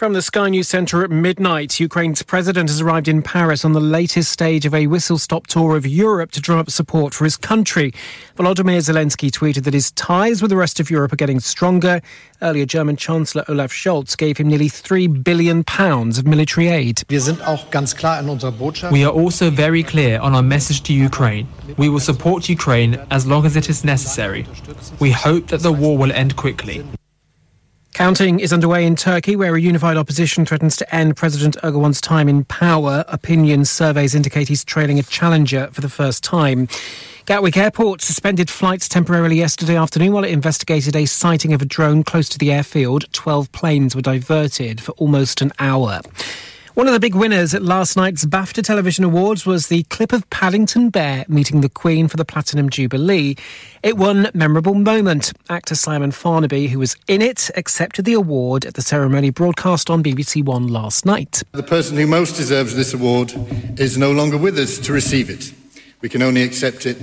From the Sky News Centre at midnight, Ukraine's president has arrived in Paris on the latest stage of a whistle stop tour of Europe to drum up support for his country. Volodymyr Zelensky tweeted that his ties with the rest of Europe are getting stronger. Earlier, German Chancellor Olaf Scholz gave him nearly £3 billion of military aid. We are also very clear on our message to Ukraine. We will support Ukraine as long as it is necessary. We hope that the war will end quickly. Counting is underway in Turkey, where a unified opposition threatens to end President Erdogan's time in power. Opinion surveys indicate he's trailing a challenger for the first time. Gatwick Airport suspended flights temporarily yesterday afternoon while it investigated a sighting of a drone close to the airfield. Twelve planes were diverted for almost an hour. One of the big winners at last night's BAFTA Television Awards was the clip of Paddington Bear meeting the Queen for the Platinum Jubilee. It won Memorable Moment. Actor Simon Farnaby, who was in it, accepted the award at the ceremony broadcast on BBC One last night. The person who most deserves this award is no longer with us to receive it. We can only accept it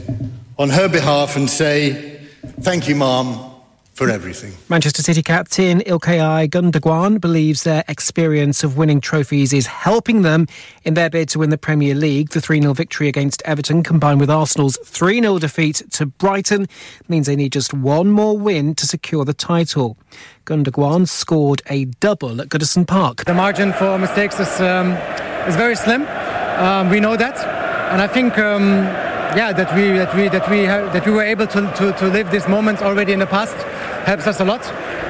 on her behalf and say, Thank you, Mom, for everything. Manchester City captain Ilkay Gundogan believes their experience of winning trophies is helping them in their bid to win the Premier League. The 3 0 victory against Everton, combined with Arsenal's 3 0 defeat to Brighton, means they need just one more win to secure the title. Gundogan scored a double at Goodison Park. The margin for mistakes is, um, is very slim. Um, we know that. And I think. Um yeah, that we that we that we have, that we were able to, to, to live this moment already in the past helps us a lot.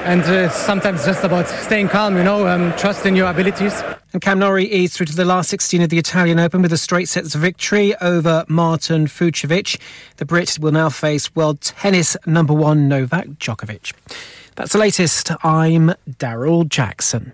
And uh, sometimes just about staying calm, you know, um, trust in your abilities. And Cam Norrie is through to the last 16 of the Italian Open with a straight sets victory over Martin Fucsovics. The Brit will now face world tennis number one Novak Djokovic. That's the latest. I'm Daryl Jackson.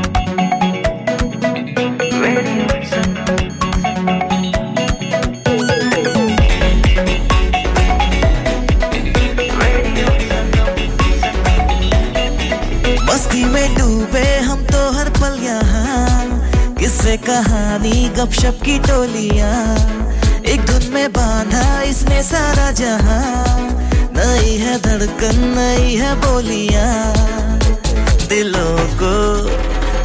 549947. से कहानी, गपशप की टोलियाँ। एक धुन में बांधा इसने सारा जहाँ। नई है धड़कन, नई है बोलियाँ। दिलों को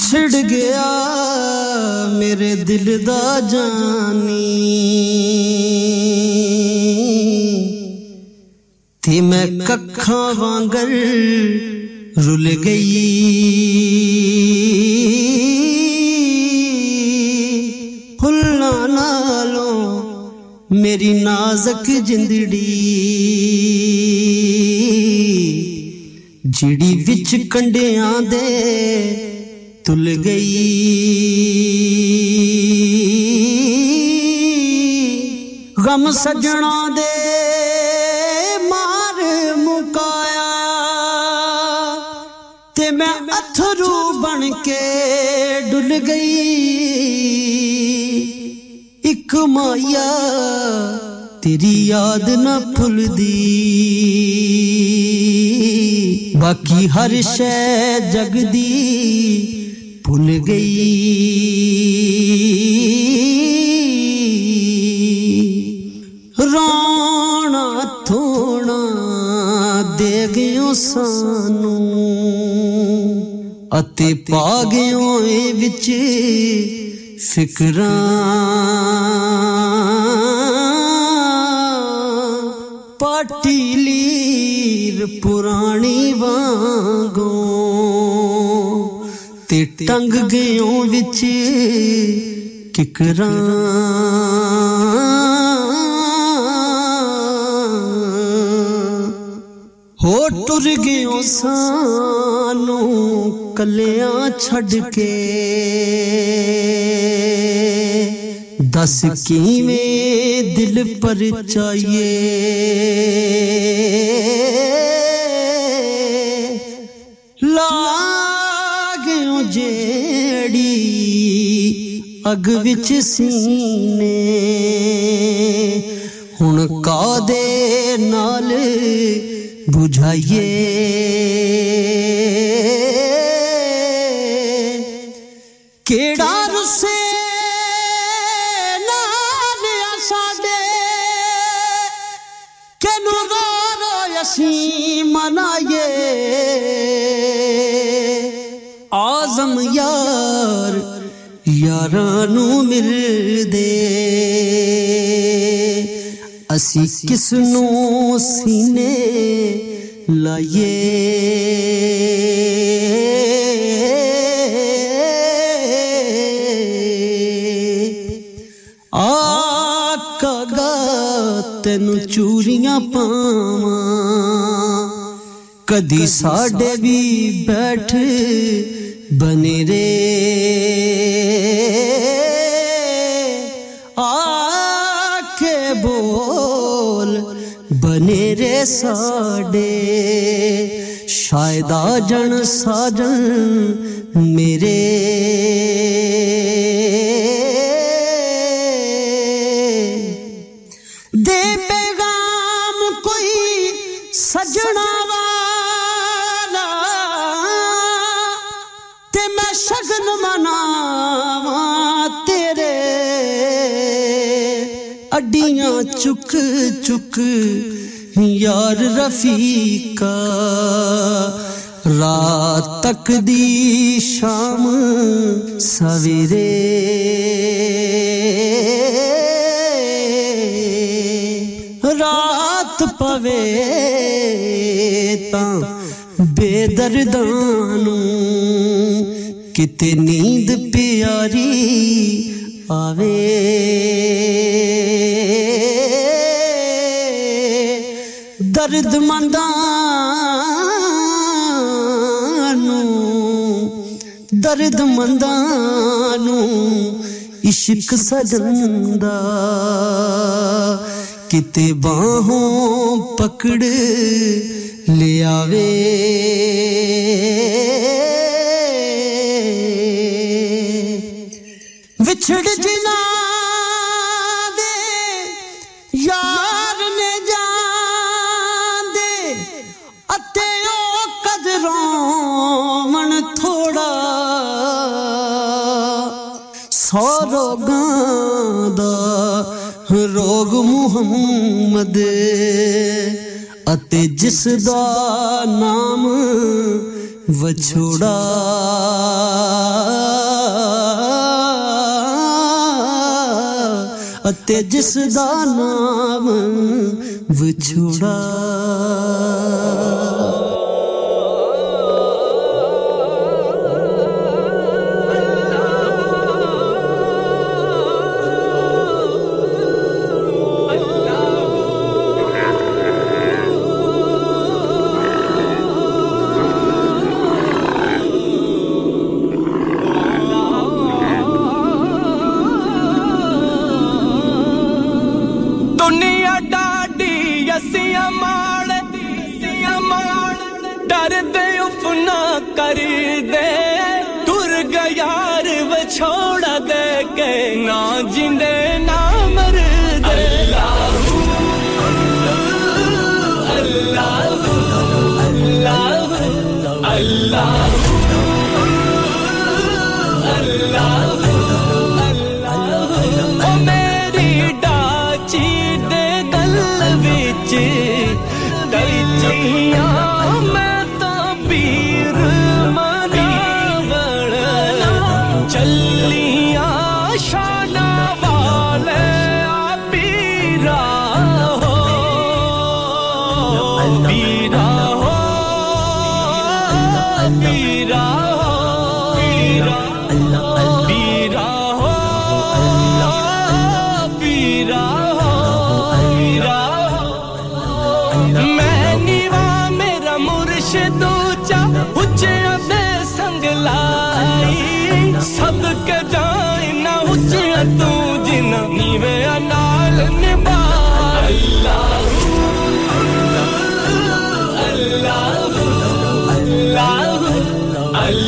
ਵਿਛੜ ਗਿਆ ਮੇਰੇ ਦਿਲ ਦਾ ਜਾਨੀ। ਤੇ ਮੈਂ ਕੱਖਾਂ ਵਾਂਗਰ ਰੁੱਲ ਗਈ। ਫੁੱਲਾਂ ਨਾਲੋਂ ਮੇਰੀ ਨਾਜ਼ਕ ਜਿੰਦੜੀ, ਜਿਹੜੀ ਵਿੱਚ ਕੰਡਿਆਂ ਦੇ तुल गई। गम सजना दे मार मुकाया। ते मैं अथरू बन के डुल गई। इक माया तेरी याद न भुल दी बाकी हर शह जगदी। भूल गई रोना थोड़ा दे गयो सानू ਅਤੇ ਪਾ ਗਿਓ ਏ ਵਿੱਚ ਫਿਕਰਾਂ। ਪਾਟੀਲੀਰ ਪੁਰਾਣੀ ਵਾਂਗੂ ਤੇ ਟੰਗ ਗਿਓ ਵਿੱਚ ਕਿਕਰਾਂ ਹੋ ਟੁਰ ਗਿਓ ਸਾਨੂੰ ਕੱਲਿਆਂ ਛੱਡ ਕੇ ਦਸ ਕਿਵੇਂ ਦਿਲ ਪਰ ਚਾਈਏ ਅਗ ਵਿੱਚ ਸੀਨੇ। ਹੁਣ ਕਾਦੇ ਨਾਲ 부ਝਾਈਏ ਕਿਹੜਾ ਰੁੱਸੇ ਨਾਲ ਸਾਡੇ? ਕਿਨੂੰ ਰੋ ਰੋ ਅਸੀਂ ਮਨਾਈਏ? ਯਾਰਾਂ ਨੂੰ ਮਿਲਦੇ ਅਸੀਂ ਕਿਸ ਨੂੰ ਸੀਨੇ ਲਾਈਏ ਆਕਾਗਾ ਤੈਨੂੰ ਚੂਰੀਆਂ ਪਾਵਾਂ ਕਦੀ ਸਾਡੇ ਵੀ ਬੈਠ बने रे। आखे बोल, बने रे साडे। शायद जन साजन मेरे। दे पैगाम कोई सजना अड्डियाँ चुक चुक यार रफी का रात तक दी शाम सवेरे। रात पवे ता बेदर्दानू। कित नींद प्यारी आवे। ਦਰਦਮੰਦਾਂ ਨੂੰ ਦਰਦਮੰਦਾਂ ਨੂੰ ਇਸ਼ਕ ਸਜਦਾ। ਕਿਤੇ ਬਾਹੋਂ ਪਕੜ ਲਿਆਵੇ। ਵਿਛੜ ਜੇ ਰੋਗਾਂ ਦਾ ਰੋਗ ਮੁਹੰਮਦ ਅਤੇ ਜਿਸ ਦਾ ਨਾਮ ਵਿਛੋੜਾ। ਅਤੇ ਜਿਸ ਦਾ ਨਾਮ ਵਿਛੋੜਾ।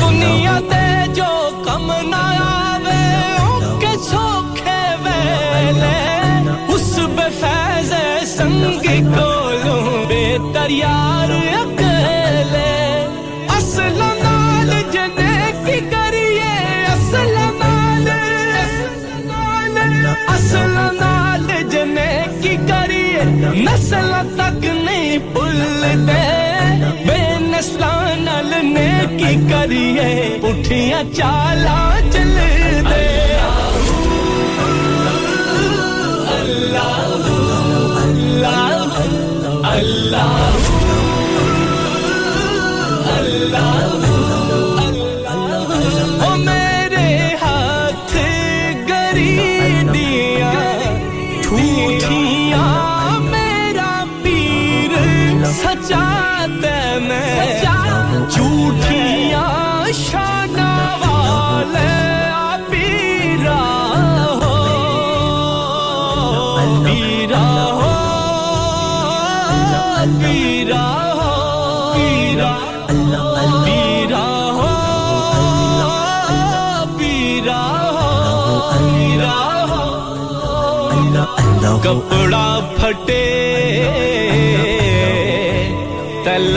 दुनिया ते जो कम ना आवे के सोखे वेले। उस बेफैज यार नस्ल नाल जने की करिए, नस्ल तक नहीं भुलते। बेनस्ला नाल ने की करिए पुठिया चाला चलते। अल्लाह अल्लाह अल्लाह। पीरा पीरा हो पीरा हो पीरा कपड़ा फटे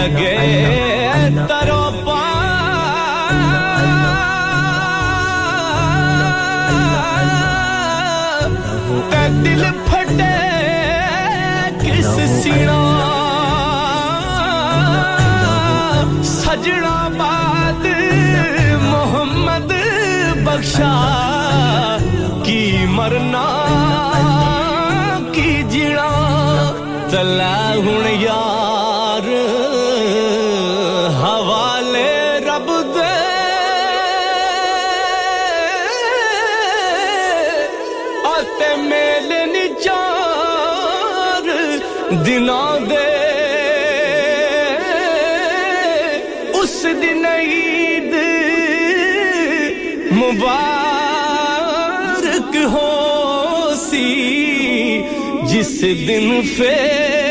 लगे तरो दिल फटे किस सीना सजना बाद मोहम्मद बख्शा की मरना की जिना चला हुन यार ना दे। उस दिन ईद मुबारक हो सी जिस दिन फेर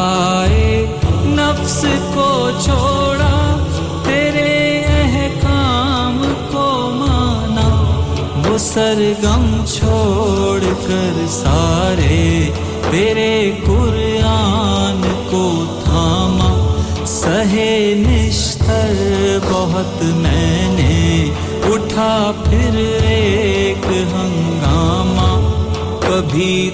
हवाए नफ्स को छोड़ा, तेरे काम को माना। वो सरगम छोड़ कर सारे तेरे कुरान को थामा। सहे निश्तर बहुत मैंने, उठा फिर एक हंगामा। कभी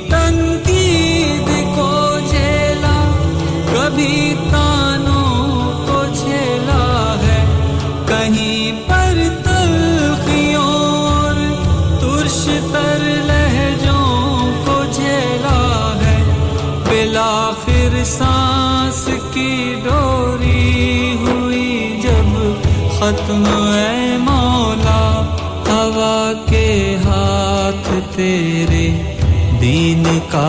खत्म है मौला हवा के हाथ तेरे दीन का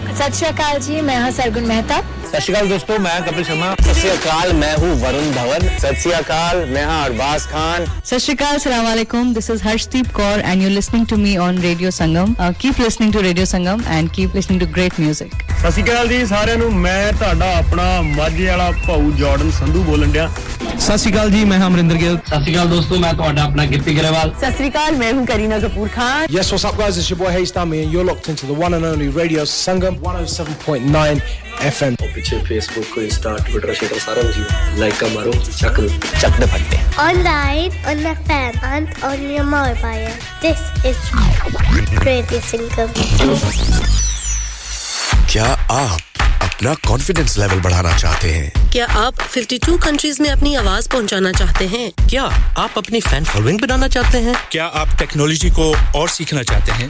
सत श्रीकाल जी मैं हाँ सरगुन मेहता। सत श्रीकाल दोस्तों मैं कपिल शर्मा सत श्रीकाल मैं हूँ वरुण धवन सत श्रीकाल मैं हूँ अरबाज खान सत श्रीकाल सलाम वालेकुम this is Harshdeep Kaur and you listening to me on radio Sangam keep listening to radio Sangam and keep listening to great music ਸਤਿ ਸ਼੍ਰੀ ਅਕਾਲ ਜੀ ਸਾਰਿਆਂ ਨੂੰ ਮੈਂ ਤੁਹਾਡਾ ਆਪਣਾ ਮਾਝੇ ਵਾਲਾ ਭਾਊ ਜਾਰਡਨ ਸੰਧੂ ਬੋਲਣ ਡਿਆ ਸਤਿ ਸ਼੍ਰੀ ਅਕਾਲ ਜੀ ਮੈਂ ਅਮਰਿੰਦਰ ਗਿੱਲ ਸਤਿ ਸ਼੍ਰੀ ਅਕਾਲ ਦੋਸਤੋ ਮੈਂ ਤੁਹਾਡਾ ਆਪਣਾ ਗਿੱਪੀ ਗਰੇਵਾਲ ਸਤਿ ਸ਼੍ਰੀ ਅਕਾਲ ਮੈਂ ਹੂੰ Kareena Kapoor Khan yes what's up guys it's your boy he's Tommy and you are locked into the one and only radio Sangam 107.9 F M पीछे फेसबुक इंस्टा ट्विटर शेटर सारा कुछ लाइक का मारो चक चक दे फटते online on the fan and on your mobile this is radio Sangam क्या आप अपना कॉन्फिडेंस लेवल बढ़ाना चाहते हैं? क्या आप 52 कंट्रीज़ में अपनी आवाज़ पहुंचाना चाहते हैं? क्या आप अपनी फ़ैन फॉलोइंग बनाना चाहते हैं? क्या आप टेक्नोलॉजी को और सीखना चाहते हैं?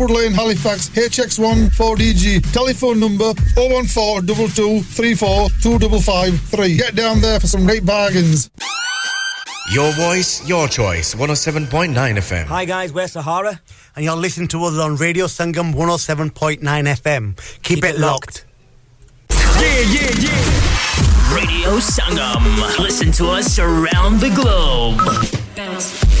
Hopwood Lane Halifax HX1 4DG telephone number 01422342553 get down there for some great bargains Your voice, your choice. 107.9 FM. Hi guys, we're Sahara, and you're listening to us on Radio Sangam 107.9 FM. Keep, Keep it, it locked. locked. Yeah, yeah, yeah. Radio Sangam. Listen to us around the globe. Bounce.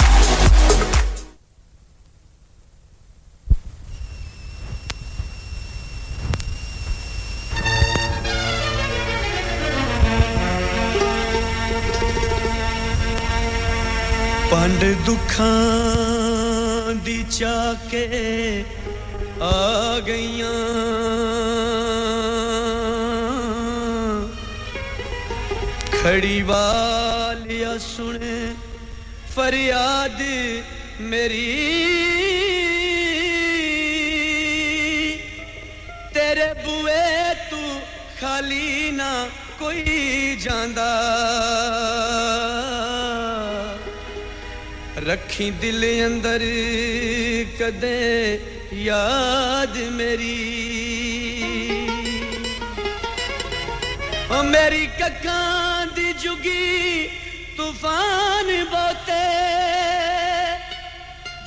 ਪੰਡ ਦੁੱਖਾਂ ਦੀ ਚਾਕੇ ਆ ਗਈਆਂ ਖੜੀ ਵਾਲਿਆ ਸੁਣ फरियाद मेरी। तेरे बुए तू खाली ना कोई जांदा। रखी दिल अंदर कदे याद मेरी। ओ मेरी कक्का दी जुगी तूफ़ान बोते,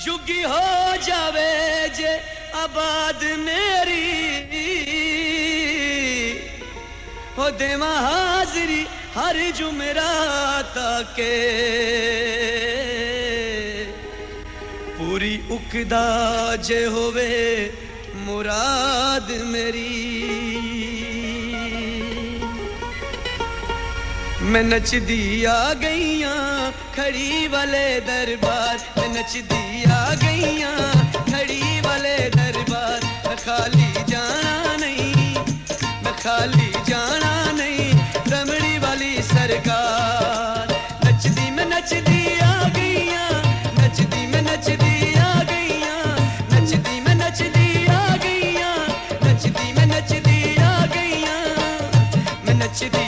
जुगी हो जावे जे आबाद मेरी। हो देवा हाजरी हर जुमरात के। पूरी उकदा जे होवे मुराद मेरी। मैं नचदी आ गईया, खड़ी वाले दरबार। मैं नचदी आ गईया, खड़ी वाले दरबार। मैं खाली जाना नहीं, मैं खाली जाना नहीं रमड़ी वाली सरकार। नचदी मैं नचदी आ गईया नचदी मैं नचदी आ गईया। नचदी मैं नचदी आ गईया नचदी मैं नचदी आ गईया। मैं नचदी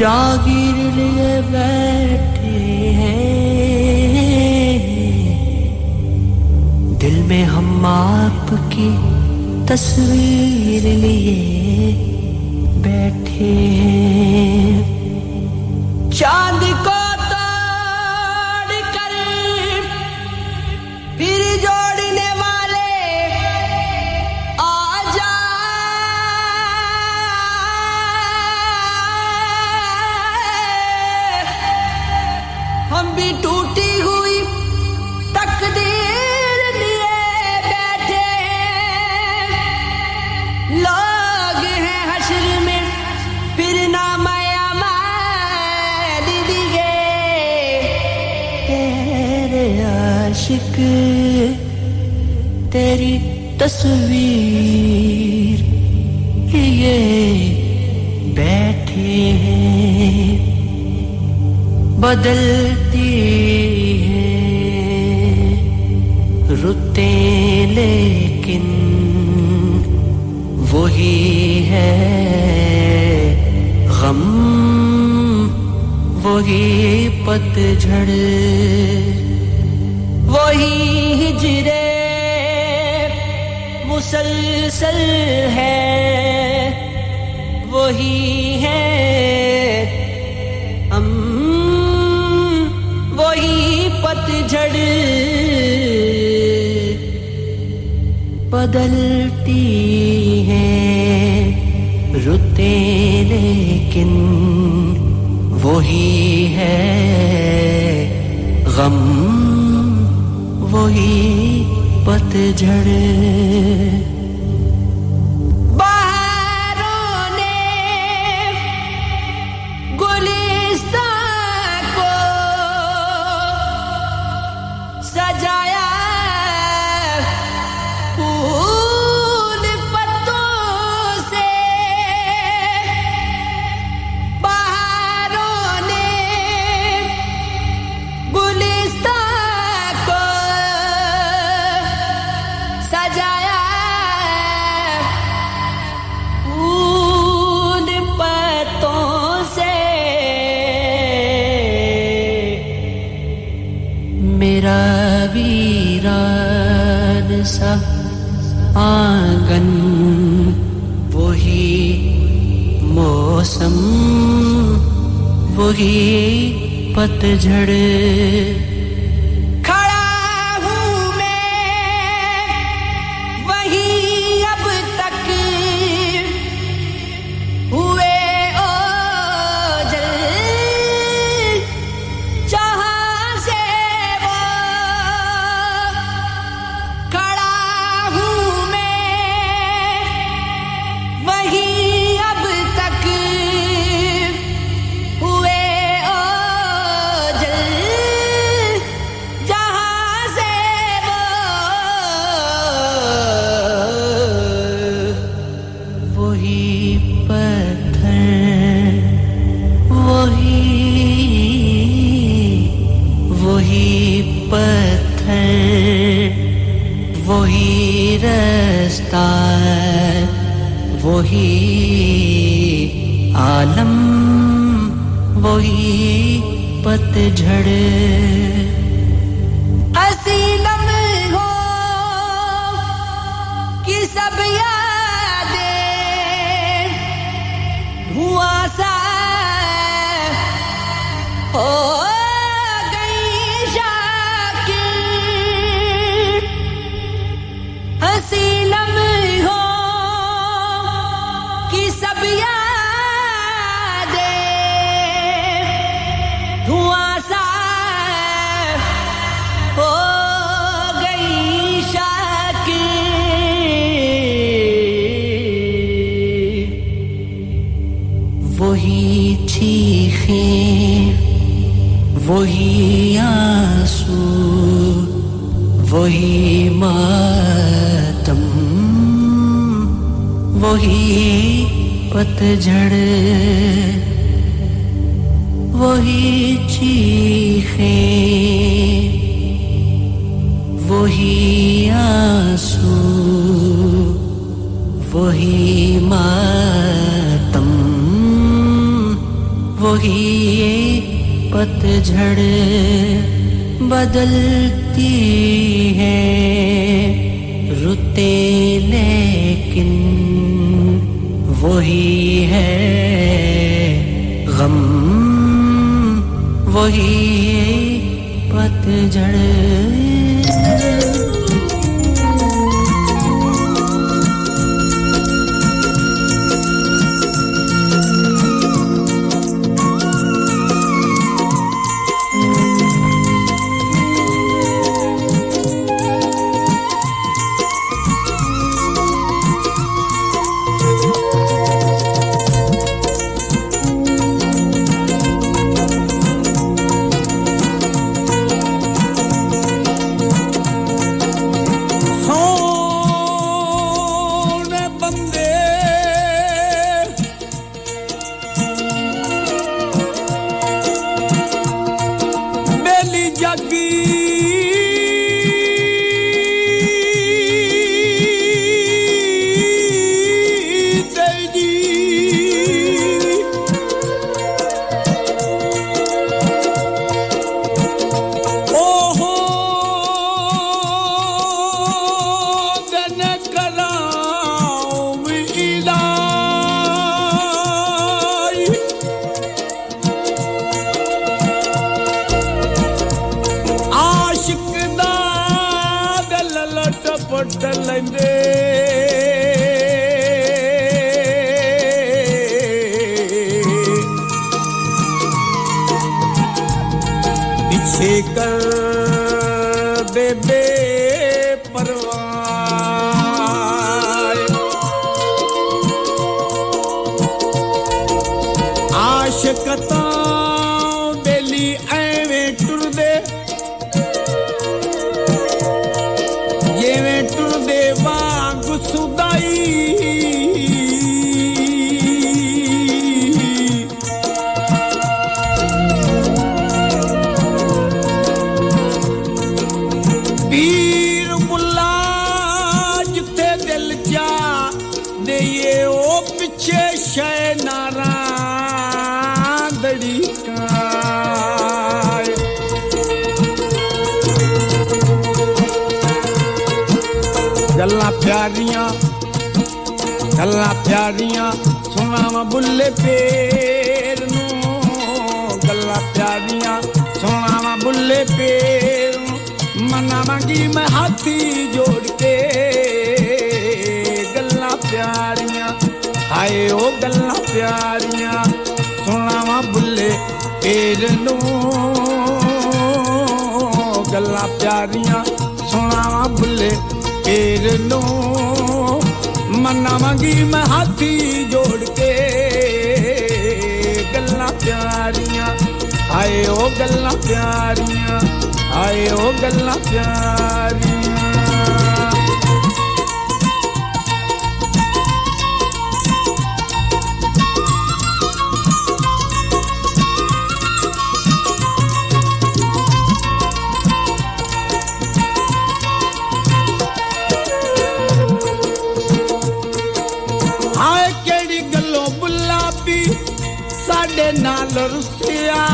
जागीर लिए बैठे हैं। दिल में हम आपकी तस्वीर लिए बैठे हैं। ਰੁੱਸਿਆ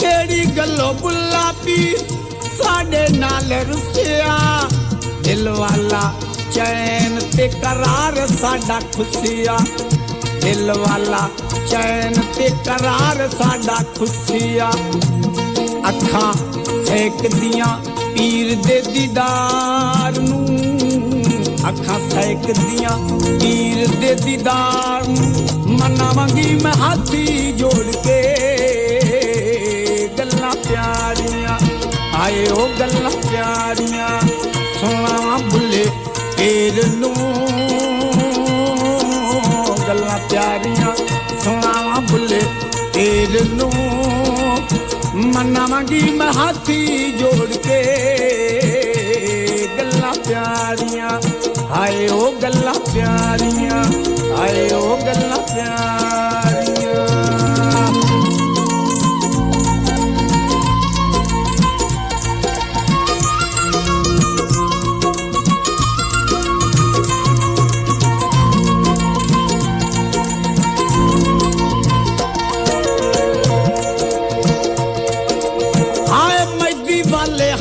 ਕਿਹੜੀ ਗੱਲੋਂ ਪੀ? ਸਾਡੇ ਨਾਲ ਰੁੱਸਿਆ। ਦਿਲ ਵਾਲਾ ਚੈਨ ਤੇ ਕਰਾਰ ਸਾਡਾ ਖੁਸ਼ੀਆ। ਦਿਲ ਵਾਲਾ ਚੈਨ ਤੇ ਕਰਾਰ ਸਾਡਾ ਖੁਸ਼ੀਆ। ਅੱਖਾਂ ਸੇਕਦੀਆਂ ਪੀਰ ਦੇ ਦੀਦਾਰ ਨੂੰ। ਅੱਖਾਂ ਸੇਕਦੀਆਂ ਪੀਰ ਦੇ ਦੀਦਾਰ ਨੂੰ ਮਨਾਵਾਂਗੀ ਮੈਂ ਹਾਥੀ ਜੋੜ ਕੇ। ਗੱਲਾਂ ਪਿਆਰੀਆਂ ਆਏ ਉਹ ਗੱਲਾਂ ਪਿਆਰੀਆਂ, ਸੁਣਾਵਾਂ ਬੁੱਲੇ ਪੀਰ ਨੂੰ। ਗੱਲਾਂ ਪਿਆਰੀਆਂ, ਸੁਣਾਵਾਂ ਬੁੱਲੇ ਪੀਰ ਨੂੰ। ਮਨਾਵਾਂਗੀ ਮੈਂ ਹਾਥੀ ਜੋੜ ਕੇ। ਹਾਏ ਉਹ ਗੱਲਾਂ ਪਿਆਰੀਆਂ ਹਾਏ ਮੈਦੀ ਵਾਲੇ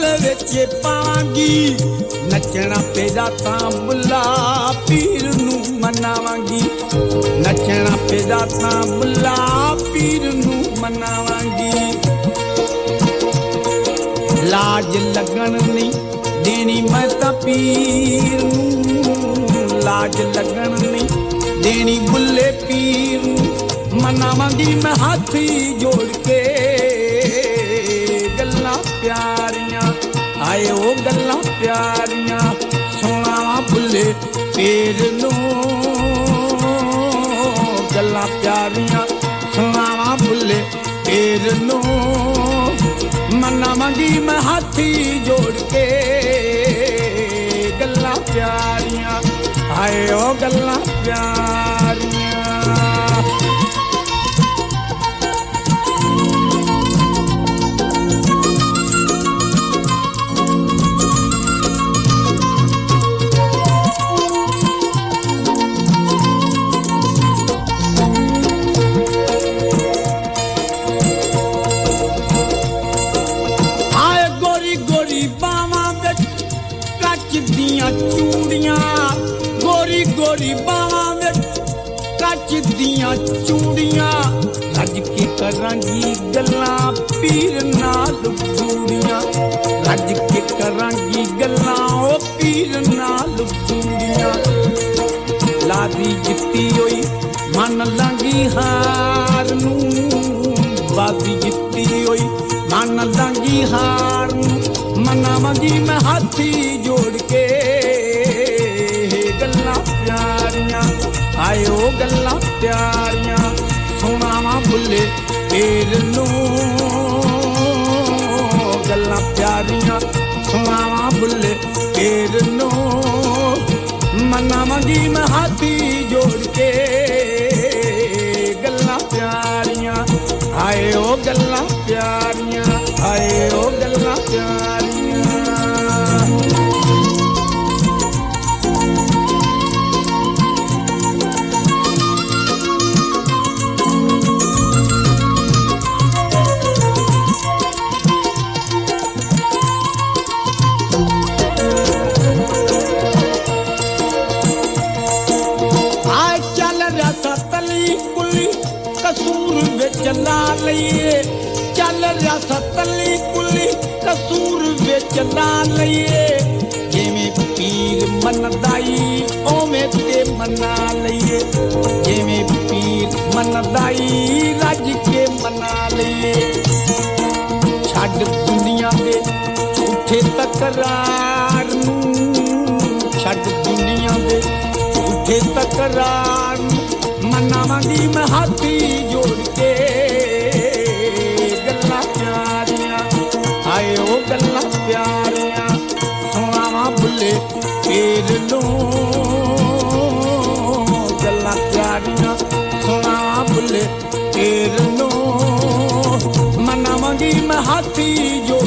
ਹੱਥ ਪਾਵਾਂ ਗੱਲ ਵਿੱਚ ਪਾਵਾਂਗੀ ਮੈਦੀ ਵਾਲੇ ਹੱਥ ਬਾਵਾ ਗੱਲ ਵਿੱਚ ਪਾਵਾਂਗੀ ਨੱਚਣਾ ਪੈਦਾ ਤਾਂ ਬੁੱਲਾ ਪੀਰ ਨੂੰ ਮਨਾਵਾਂਗੀ। ਨੱਚਣਾ ਪੈਦਾ ਤਾਂ ਬੁੱਲਾ ਪੀਰ ਨੂੰ ਮਨਾਵਾਂਗੀ। ਲਾਜ ਲੱਗਣ ਨਹੀਂ ਦੇਣੀ ਮੈਂ ਤਾਂ ਪੀਰ ਨੂੰ। ਲਾਜ ਲੱਗਣ ਨਹੀਂ ਦੇਣੀ ਬੁੱਲੇ ਪੀਰ ਨੂੰ। ਮਨਾਵਾਂਗੀ ਮੈਂ ਹਾਥੀ ਜੋੜ ਕੇ। ਆਏ ਉਹ ਗੱਲਾਂ ਪਿਆਰੀਆਂ ਸੁਣਾਵਾਂ ਬੁੱਲੇ ਪੀਰ ਨੂੰ। ਗੱਲਾਂ ਪਿਆਰੀਆਂ ਸੁਣਾਵਾਂ ਭੁੱਲੇ ਪੀਰ ਨੂੰ। ਮਨਾਵਾਂਗੀ ਮੈਂ ਹਾਥੀ ਜੋੜ ਕੇ। ਗੱਲਾਂ ਪਿਆਰੀਆਂ ਆਏ ਉਹ ਗੱਲਾਂ ਪਿਆਰੀਆਂ ਚੂੜੀਆਂ ਰੱਜ ਕੇ ਕਰਾਂਗੀ ਗੱਲਾਂ, ਪੀਰ ਨਾਲ ਬੂੜੀਆਂ ਰੱਜ ਕੇ ਕਰਾਂਗੀ ਗੱਲਾਂ, ਉਹ ਪੀਰ ਨਾਲ ਬੂੜੀਆਂ ਲਾਦੀ ਜਿੱਤੀ ਹੋਈ, ਮਨ ਲਾਂਗੀ ਹਾਰ ਨੂੰ। ਬਾਦੀ ਜਿੱਤੀ ਹੋਈ, ਮਨ ਲਾਂਗੀ ਹਾਰ ਨੂੰ। ਮਨਾਵਾਂਗੀ ਮੈਂ ਹਾਥੀ ਜੋੜ ਕੇ ਆਇਓ ਗੱਲਾਂ ਪਿਆਰੀਆਂ ਸੁਣਾਵਾਂ ਬੁੱਲੇ ਤੇਰ ਨੂੰ। ਗੱਲਾਂ ਪਿਆਰੀਆਂ ਸੁਣਾਵਾਂ ਬੁੱਲੇ ਤੇਰ ਨੂੰ। ਮਨਾਵਾਂਗੀ ਮੈਂ ਹਾਥੀ ਜੋੜ ਕੇ ਕਸੂਰ ਲਈਏ, ਜਿਵੇਂ ਪੀਰ ਮੰਨਦਾਈ ਓਵੇਂ ਤੇ ਮਨਾ ਲਈਏ। ਜਿਵੇਂ ਪੀਰ ਮੰਨਦਾਈ, ਰੱਜ ਕੇ ਮਨਾ ਲਈਏ। ਛੱਡ ਦੁਨੀਆ ਦੇ ਝੂਠੇ ਤਕਰਾਰ ਨੂੰ, ਛੱਡ ਦੁਨੀਆ ਦੇ ਝੂਠੇ ਤਕਰਾਰ ਨੂੰ। ਮਨਾਵਾਂਗੀ ਮੈਂ ਹਾਥੀ ਜੋੜ ਕੇ ਪੀਰ ਨੂੰ ਗੱਲਾਂ ਪਿਆਰੀਆਂ ਸੁਣਾਵਾਂ ਬੁੱਲੇ ਪੀਰ ਨੂੰ ਮਨਾਵਾਂਗੀ ਮੈਂ ਹਾਥੀ ਜੋੜ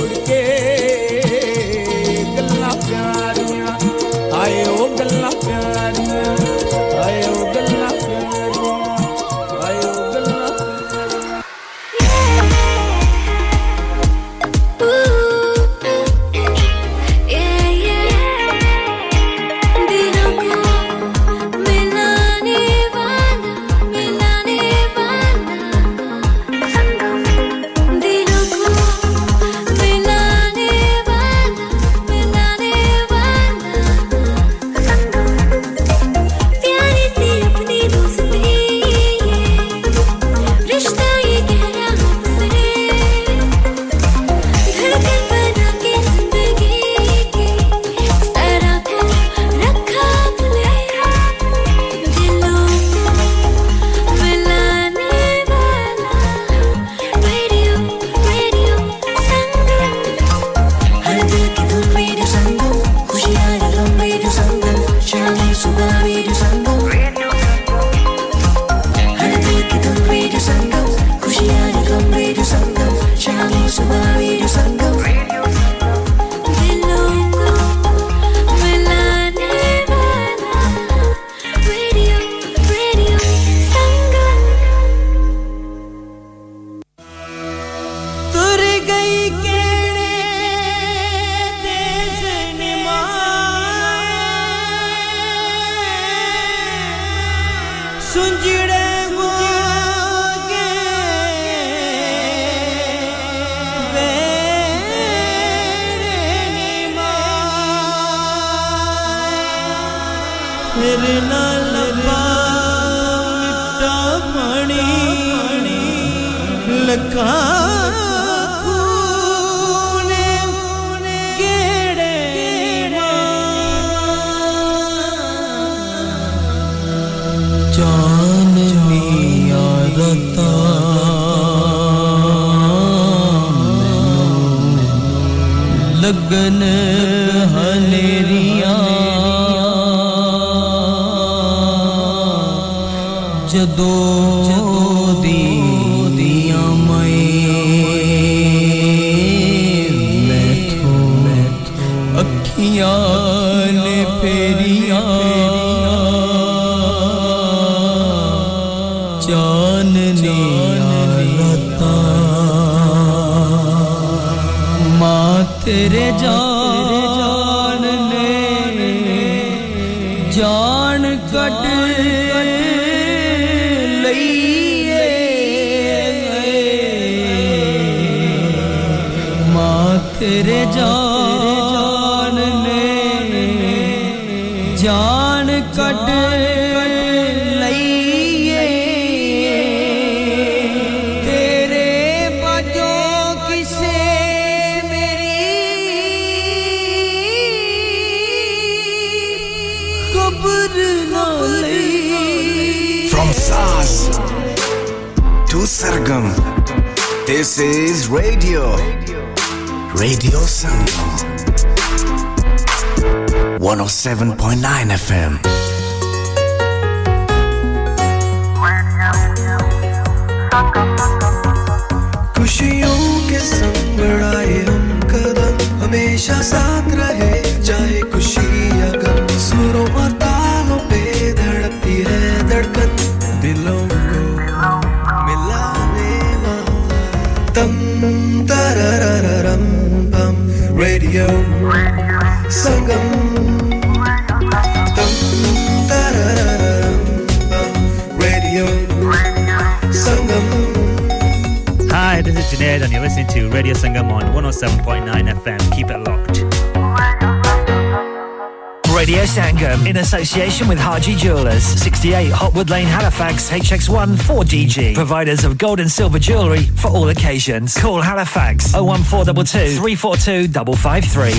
68 Hotwood Lane, Halifax, HX1 4DG. Providers of gold and silver jewellery for all occasions. Call Halifax 01422 342 553.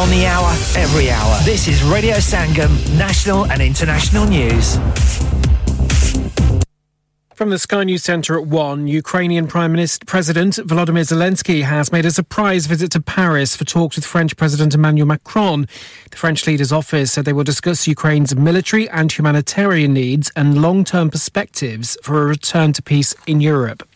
On the hour, every hour. This is Radio Sangam, national and international news. From the Sky News Centre at 1, Ukrainian Prime Minister President Volodymyr Zelensky has made a surprise visit to Paris for talks with French President Emmanuel Macron. French leader's office said they will discuss Ukraine's military and humanitarian needs and long term perspectives for a return to peace in Europe.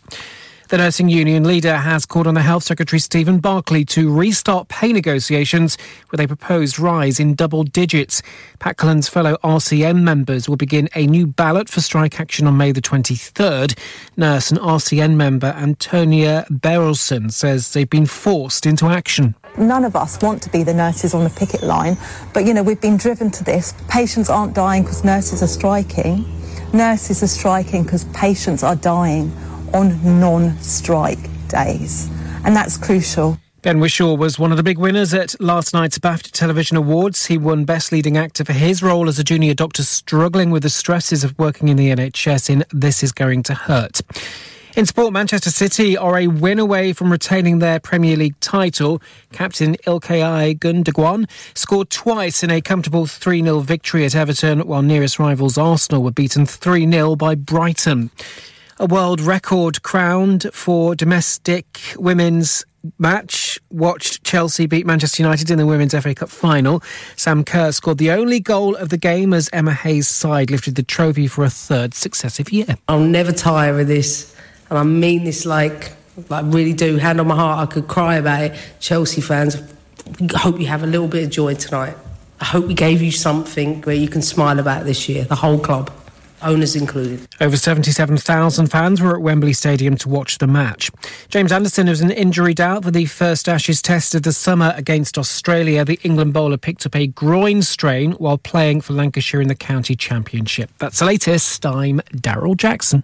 The nursing union leader has called on the Health Secretary Stephen Barclay to restart pay negotiations with a proposed rise in double digits. Pat Cullen's fellow RCM members will begin a new ballot for strike action on May the 23rd. Nurse and RCN member Antonia Berelson says they've been forced into action. None of us want to be the nurses on the picket line, but you know, we've been driven to this. Patients aren't dying because nurses are striking. Nurses are striking because patients are dying on non strike days. And that's crucial. Ben Wishaw was one of the big winners at last night's BAFTA Television Awards. He won Best Leading Actor for his role as a junior doctor struggling with the stresses of working in the NHS in This Is Going to Hurt. In sport, Manchester City are a win away from retaining their Premier League title. Captain Ilkay Gundogan scored twice in a comfortable 3 0 victory at Everton, while nearest rivals Arsenal were beaten 3 0 by Brighton. A world record crowned for domestic women's match watched Chelsea beat Manchester United in the Women's FA Cup final. Sam Kerr scored the only goal of the game as Emma Hayes' side lifted the trophy for a third successive year. I'll never tire of this, and I mean this like, like really do. Hand on my heart, I could cry about it. Chelsea fans, hope you have a little bit of joy tonight. I hope we gave you something where you can smile about this year, the whole club, owners included. Over 77,000 fans were at Wembley Stadium to watch the match. James Anderson was an injury doubt for the first Ashes test of the summer against Australia. The England bowler picked up a groin strain while playing for Lancashire in the county championship. That's the latest. I'm Daryl Jackson.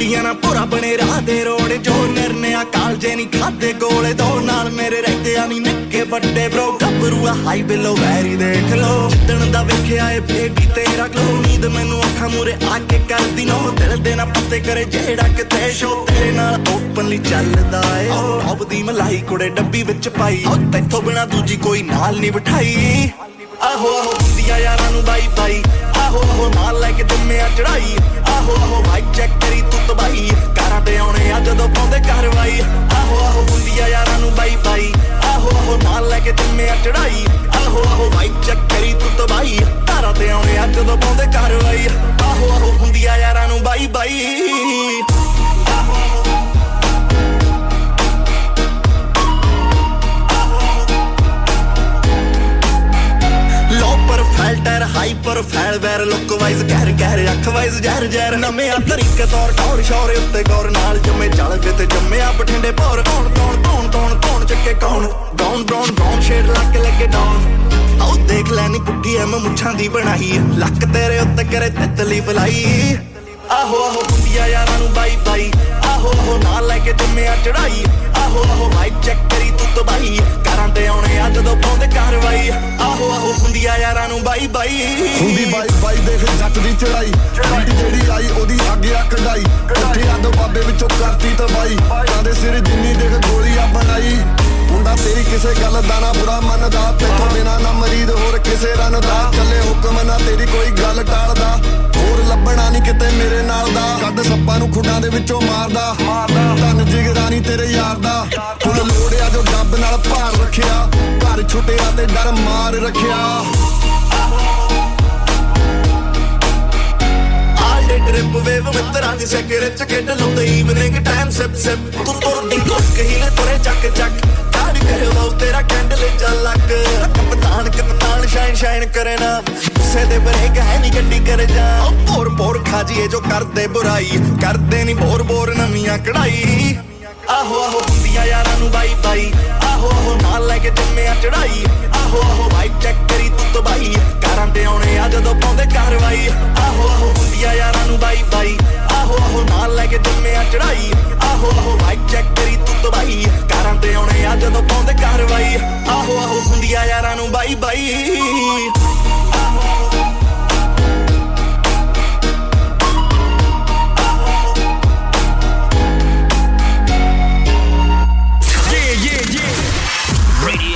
ਅੱਡੀਆਂ ਨਾ ਪੂਰਾ ਬਣੇ, ਰਾਹ ਦੇ ਰੋੜ ਜੋ ਨਿਰਨਿਆ ਕਾਲਜੇ ਨਹੀਂ ਖਾਦੇ ਗੋਲੇ ਦੋ ਨਾਲ ਮੇਰੇ ਰਹਿੰਦੇ ਨਹੀਂ ਨਿੱਕੇ ਵੱਡੇ ਬ్రో ਗੱਭਰੂ ਆ ਹਾਈ ਬਿਲੋ ਵੈਰੀ ਦੇਖ ਲੋ ਜਿੱਦਣ ਦਾ ਵੇਖਿਆ ਏ ਬੇਬੀ ਤੇਰਾ ਗਲੋ ਨੀਂਦ ਮੈਨੂੰ ਅੱਖਾਂ ਮੂਰੇ ਆ ਕੇ ਕਰਦੀ ਨੋ। ਦਿਲ ਦੇ ਨਾ ਪੱਤੇ ਕਰੇ ਜਿਹੜਾ ਕਿਤੇ ਸ਼ੋ ਤੇਰੇ ਨਾਲ ਓਪਨਲੀ ਚੱਲਦਾ ਏ ਟੌਪ ਦੀ ਮਲਾਈ ਕੁੜੇ ਡੱਬੀ ਵਿੱਚ ਪਾਈ। ਤੈਥੋਂ ਬਿਨਾ ਦੂਜੀ ਕੋਈ ਨਾਲ ਨਹੀਂ ਬਿਠਾਈ। ਆਹੋ ਆਹੋ ਹੁੰਦੀਆਂ ਯਾਰਾਂ ਨੂੰ ਬਾਈ ਬਾਈ। ਆਹੋ ਆਹੋ, ਨਾਲ ਲੈ ਕੇ ਦਿੰਮਿਆ ਚੜਾਈ ਆਹੋ ਆਹੋ ਭਾਈ ਚੈੱਕ ਕਰੀ ਤੂੰ ਤਬਾਈ ਕਾਰਾਂ ਤੇ ਆਉਣੇ ਆ ਜਦੋਂ ਪਾਉਂਦੇ ਕਾਰਵਾਈ। ਆਹੋ ਆਹੋ ਹੁੰਦੀਆਂ ਯਾਰਾਂ ਨੂੰ ਬਾਈ ਬਾਈ। ਆਹੋ ਆਹੋ, ਨਾਲ ਲੈ ਕੇ ਦਿੰਮਿਆ ਚੜਾਈ ਆਹੋ ਆਹੋ ਭਾਈ ਚੈੱਕ ਕਰੀ ਤੂੰ ਤਬਾਈ ਕਾਰਾਂ ਤੇ ਆਉਣੇ ਆ ਜਦੋਂ ਪਾਉਂਦੇ ਕਾਰਵਾਈ। ਆਹੋ ਆਹੋ ਹੁੰਦੀਆਂ ਯਾਰਾਂ ਨੂੰ ਬਾਈ ਬਾਈ। ਫਿਲਟਰ ਹਾਈਪਰ ਫੈਲ ਵੈਰ ਲੁੱਕ ਵਾਈਜ਼ ਕਹਿਰ ਕਹਿਰ ਅੱਖ ਵਾਈਜ਼ ਜ਼ਹਿਰ ਜ਼ਹਿਰ ਨਵੇਂ ਆ ਤਰੀਕੇ ਤੌਰ ਟੌਰ ਸ਼ੌਰ ਉੱਤੇ ਗੌਰ ਨਾਲ ਜੰਮੇ ਚੱਲ ਵੇ ਤੇ ਜੰਮਿਆ ਬਠਿੰਡੇ ਪੌਰ ਕੌਣ ਕੌਣ ਕੌਣ ਕੌਣ ਕੌਣ ਚੱਕੇ ਕੌਣ ਡਾਊਨ ਬ੍ਰਾਊਨ ਬ੍ਰਾਊਨ ਸ਼ੇਡ ਲੱਕ ਲੱਗੇ ਡਾਊਨ ਆਉ ਦੇਖ ਲੈ ਨੀ ਪੁੱਠੀ ਐ ਮੈਂ ਮੁੱਛਾਂ ਦੀ ਬਣਾਈ ਲੱਕ ਤੇਰੇ ਉੱਤੇ ਕਰੇ ਤਿਤਲੀ ਫਲਾਈ ਆਹੋ ਆਹੋ ਹੁੰਦੀਆਂ ਯਾਰਾਂ ਨੂੰ ਬਾਈ ਬਾਈ। ਆਹੋ ਆਹੋ ਨਾਲ ਲੈ ਕੇ ਜੰਮਿਆ ਚੜਾਈ ਆਹੋ ਆਹੋ ਭਾਈ ਚੈੱਕ ਕਰੀ ਤੂੰ ਤਬਾਈ ਕਰਾਂ ਤੇ ਆਉਣੇ ਆ ਜਦੋਂ ਪਾਉਂਦੇ ਕਾਰਵਾਈ। ਆਹੋ ਆਹੋ ਹੁੰਦੀਆਂ ਯਾਰਾਂ ਨੂੰ ਬਾਈ ਬਾਈ। ਹੁੰਦੀ ਬਾਈ ਬਾਈ ਦੇਖ ਜੱਟ ਦੀ ਚੜਾਈ ਚੜਾਈ ਜਿਹੜੀ ਆਈ ਉਹਦੀ ਅੱਗੇ ਆ ਕਢਾਈ। ਉੱਥੇ ਆਦੋ ਬਾਬੇ ਵਿੱਚੋਂ ਕਰਤੀ ਤਬਾਈ ਕਾਂਦੇ ਸਿਰ ਜਿੰਨੀ ਦੇਖ ਗੋਲੀ ਆ ਬਣਾਈ। ਮੁੰਡਾ ਤੇਰੀ ਕਿਸੇ ਗੱਲ ਦਾ ਨਾ ਬੁਰਾ ਮੰਨਦਾ। ਤੇਥੋਂ ਬਿਨਾ ਨਾ ਮਰੀਦ ਹੋਰ ਕਿਸੇ ਰਨ ਦਾ। ਚੱਲੇ ਹੁਕਮ ਨਾ ਤੇਰੀ ਕੋਈ ਗੱਲ ਟਾਲਦਾ। ਹੋਰ ਲੱਭਣਾ ਨਹੀਂ ਕਿਤੇ ਮੇਰੇ ਨਾਲ ਦਾ। ਕੱਢ ਸੱਪਾਂ ਨੂੰ ਖੁੱਡਾਂ ਦੇ ਵਿੱਚੋਂ ਮਾਰਦਾ। ਧੰਨ ਜਿਗਰਾਨੀ ਤੇਰੇ ਯਾਰ ਦਾ। ਫੁੱਲ ਲੋੜਿਆ ਜੋ ਡੱਬ ਨਾਲ ਭਾਰ ਰੱਖਿਆ। ਘਰ ਛੁੱਟਿਆ ਤੇ ਡਰ ਮਾਰ ਰੱਖਿਆ। ਟ੍ਰਿਪ ਵੇਵ ਮਿੱਤਰਾਂ ਦੀ ਸੈਕਰ ਚ ਖੇਡ ਲਾਉਂਦੇ ਈਵਨਿੰਗ ਟਾਈਮ ਸਿਪ ਸਿਪ ਤੂੰ ਤੁਰਦੀ ਕੁੱਕ ਹੀਲੇ ਤੁਰੇ ਚੱਕ ਚੱਕ। ਕਾੜ ਕਰਵਾ ਤੇਰਾ ਕੈਂਡਲ ਜਲਕ ਕਪਤਾਨ ਕਪਤਾਨ ਸ਼ਾਈਨ ਸ਼ਾਈਨ ਕਰੇ ਨਾ। ਗੁੱਸੇ ਦੇ ਬ੍ਰੇਕ ਹੈ ਨਹੀਂ ਗੱਡੀ ਕਰ ਜਾ। ਪੋਰ ਪੋਰ ਖਾਜੀਏ ਜੋ ਕਰਦੇ ਬੁਰਾਈ। ਕਰਦੇ ਨਹੀਂ ਬੋਰ ਬੋਰ ਨਵੀਆਂ ਕਢਾਈ। ਆਹੋ ਆਹੋ ਹੁੰਦੀਆਂ ਯਾਰਾਂ ਨੂੰ ਬਾਈ ਬਾਈ। ਆਹੋ ਆਹੋ ਨਾਲ ਲੈ ਕੇ ਜੰਮਿਆ ਚੜਾਈ ਆਹੋ ਆਹੋ ਭਾਈ ਚੈੱਕ ਕਰੀ ਤੂੰ ਤਬਾਈ। ਕਾਰਾਂ ਤੇ ਆਉਣੇ ਆ ਜਦੋਂ ਪਾਉਂਦੇ ਕਾਰਵਾਈ। ਆਹੋ ਆਹੋ ਹੁੰਦੀਆਂ ਯਾਰਾਂ ਨੂੰ ਬਾਈ ਬਾਈ। ਆਹੋ ਆਹੋ ਨਾਲ ਲੈ ਕੇ ਜੰਮਿਆ ਚੜਾਈ ਆਹੋ ਆਹੋ ਭਾਈ ਚੈੱਕ ਕਰੀ ਤੂੰ ਤਬਾਈ। ਕਾਰਾਂ ਤੇ ਆਉਣੇ ਆ ਜਦੋਂ ਪਾਉਂਦੇ ਕਾਰਵਾਈ। ਆਹੋ ਆਹੋ ਹੁੰਦੀਆਂ ਯਾਰਾਂ ਨੂੰ ਬਾਈ ਬਾਈ।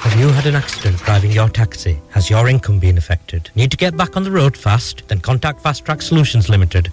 Have you had an accident driving your taxi? Has your income been affected? Need to get back on the road fast? Then contact Fast Track Solutions Limited,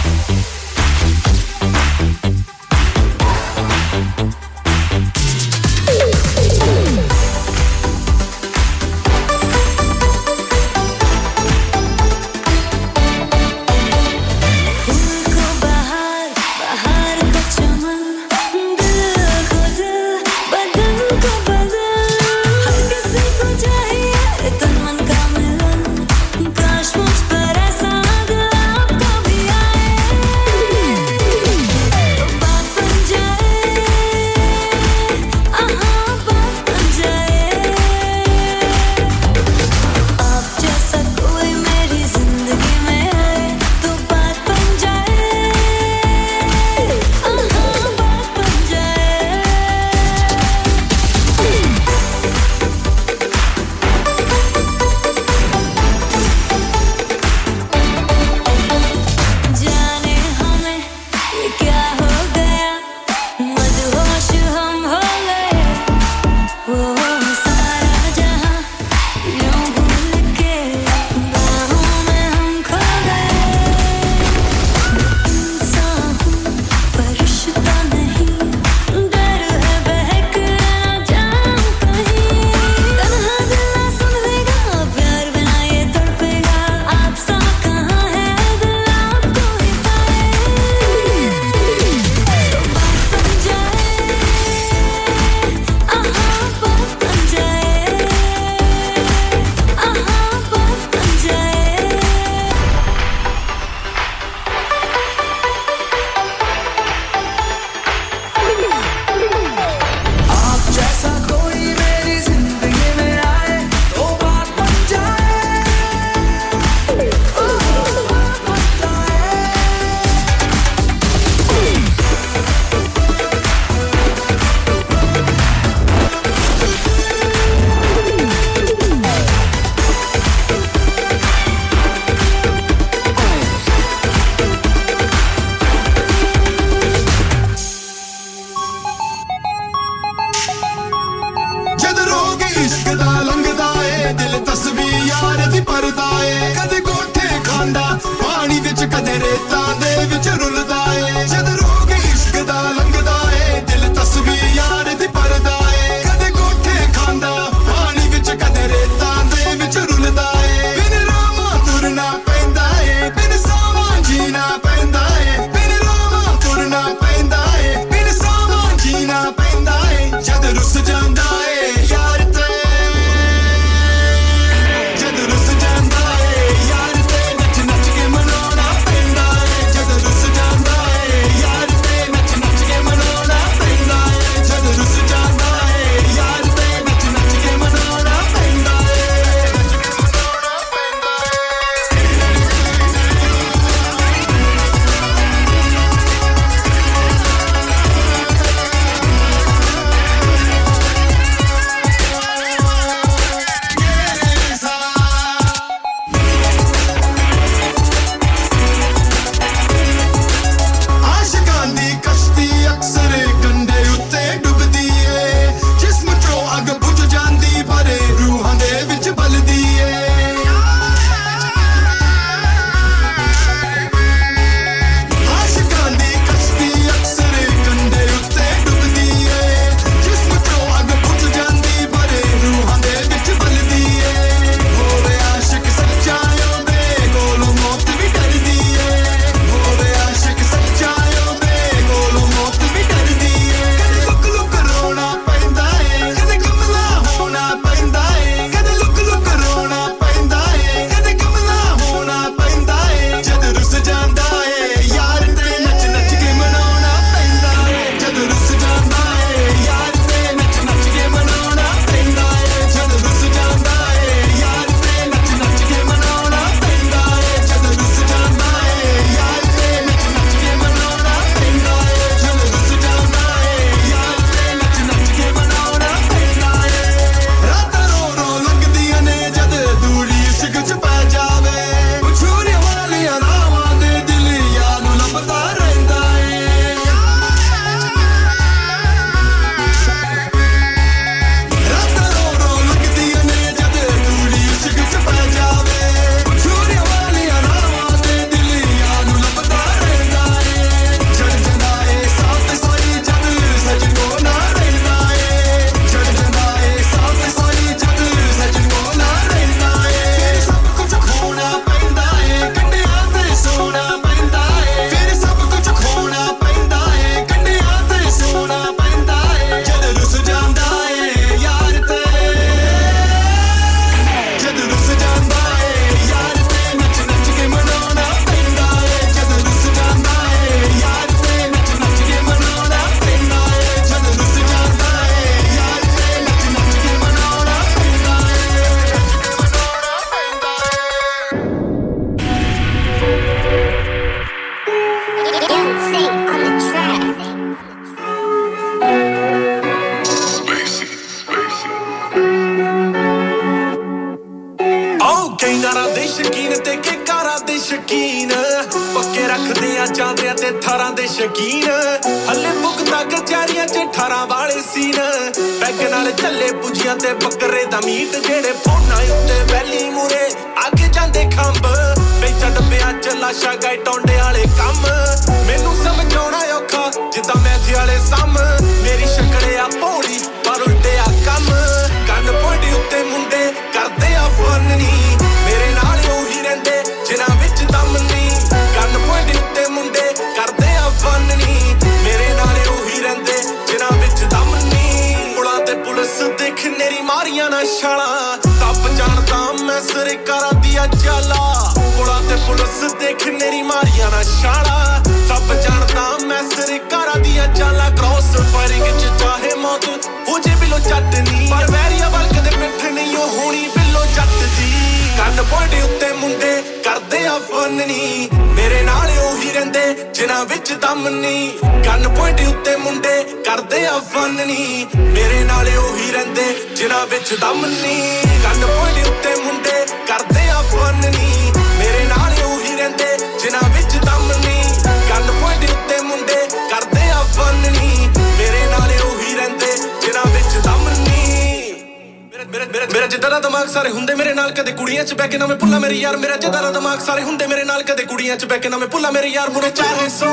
ਕਹਿੰਦਾ ਮੈਂ ਭੁੱਲਾ ਮੇਰੇ ਯਾਰ ਮੁਰੇ 400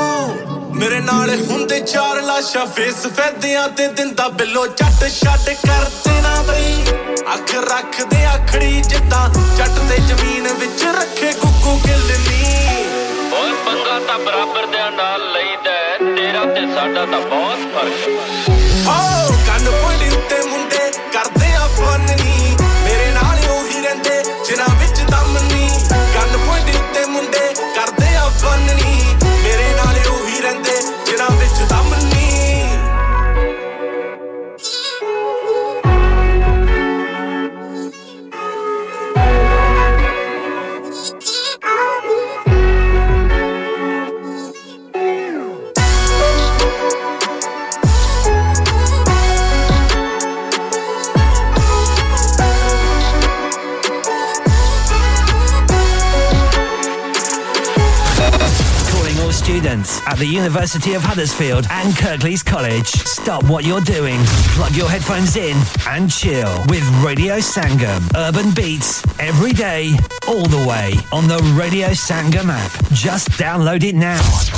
ਮੇਰੇ ਨਾਲ ਹੁੰਦੇ ਚਾਰ ਲਾਸ਼ਾਂ ਫੇਸ ਫੈਦਿਆਂ ਤੇ ਦਿੰਦਾ ਬਿੱਲੋ ਜੱਟ ਛੱਡ ਕਰਦੇ ਨਾ ਬਈ। ਅੱਖ ਰੱਖਦੇ ਆਖੜੀ ਜਿੱਦਾਂ ਜੱਟ ਤੇ ਜ਼ਮੀਨ ਵਿੱਚ ਰੱਖੇ ਕੁੱਕੂ ਗਿੱਲਨੀ ਹੋਰ ਪੰਗਾ ਤਾਂ ਬਰਾਬਰ ਦੇ ਨਾਲ ਲਈਦਾ ਤੇਰਾ ਤੇ ਸਾਡਾ ਤਾਂ ਬਹੁਤ ਫ਼ਰਕ ਹੋ। ਕੰਨ ਪੁੜੀ ਉੱਤੇ ਮੁੰਡੇ ਕਰਦੇ ਆ ਫਨ ਨਹੀਂ ਮੇਰੇ ਨਾਲ ਉਹੀ ਰਹਿੰਦੇ ਜਿਨ੍ਹਾਂ ਵਿੱਚ ਦਮ University of Huddersfield and Kirklees College. Stop what you're doing, plug your headphones in, and chill with Radio Sangam. Urban beats every day, all the way on the Radio Sangam app. Just download it now.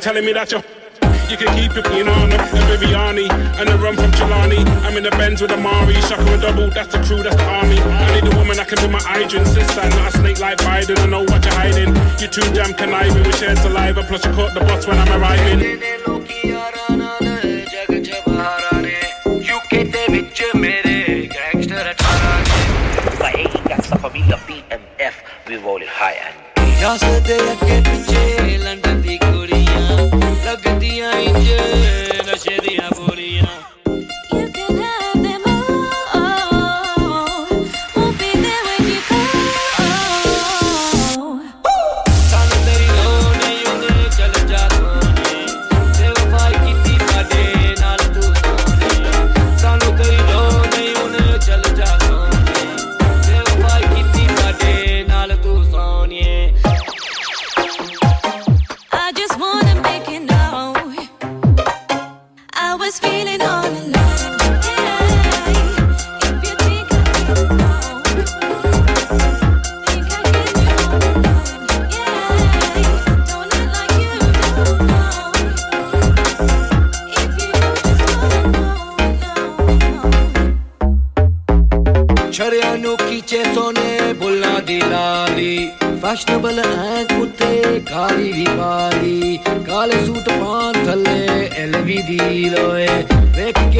telling me that you're que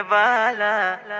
वाला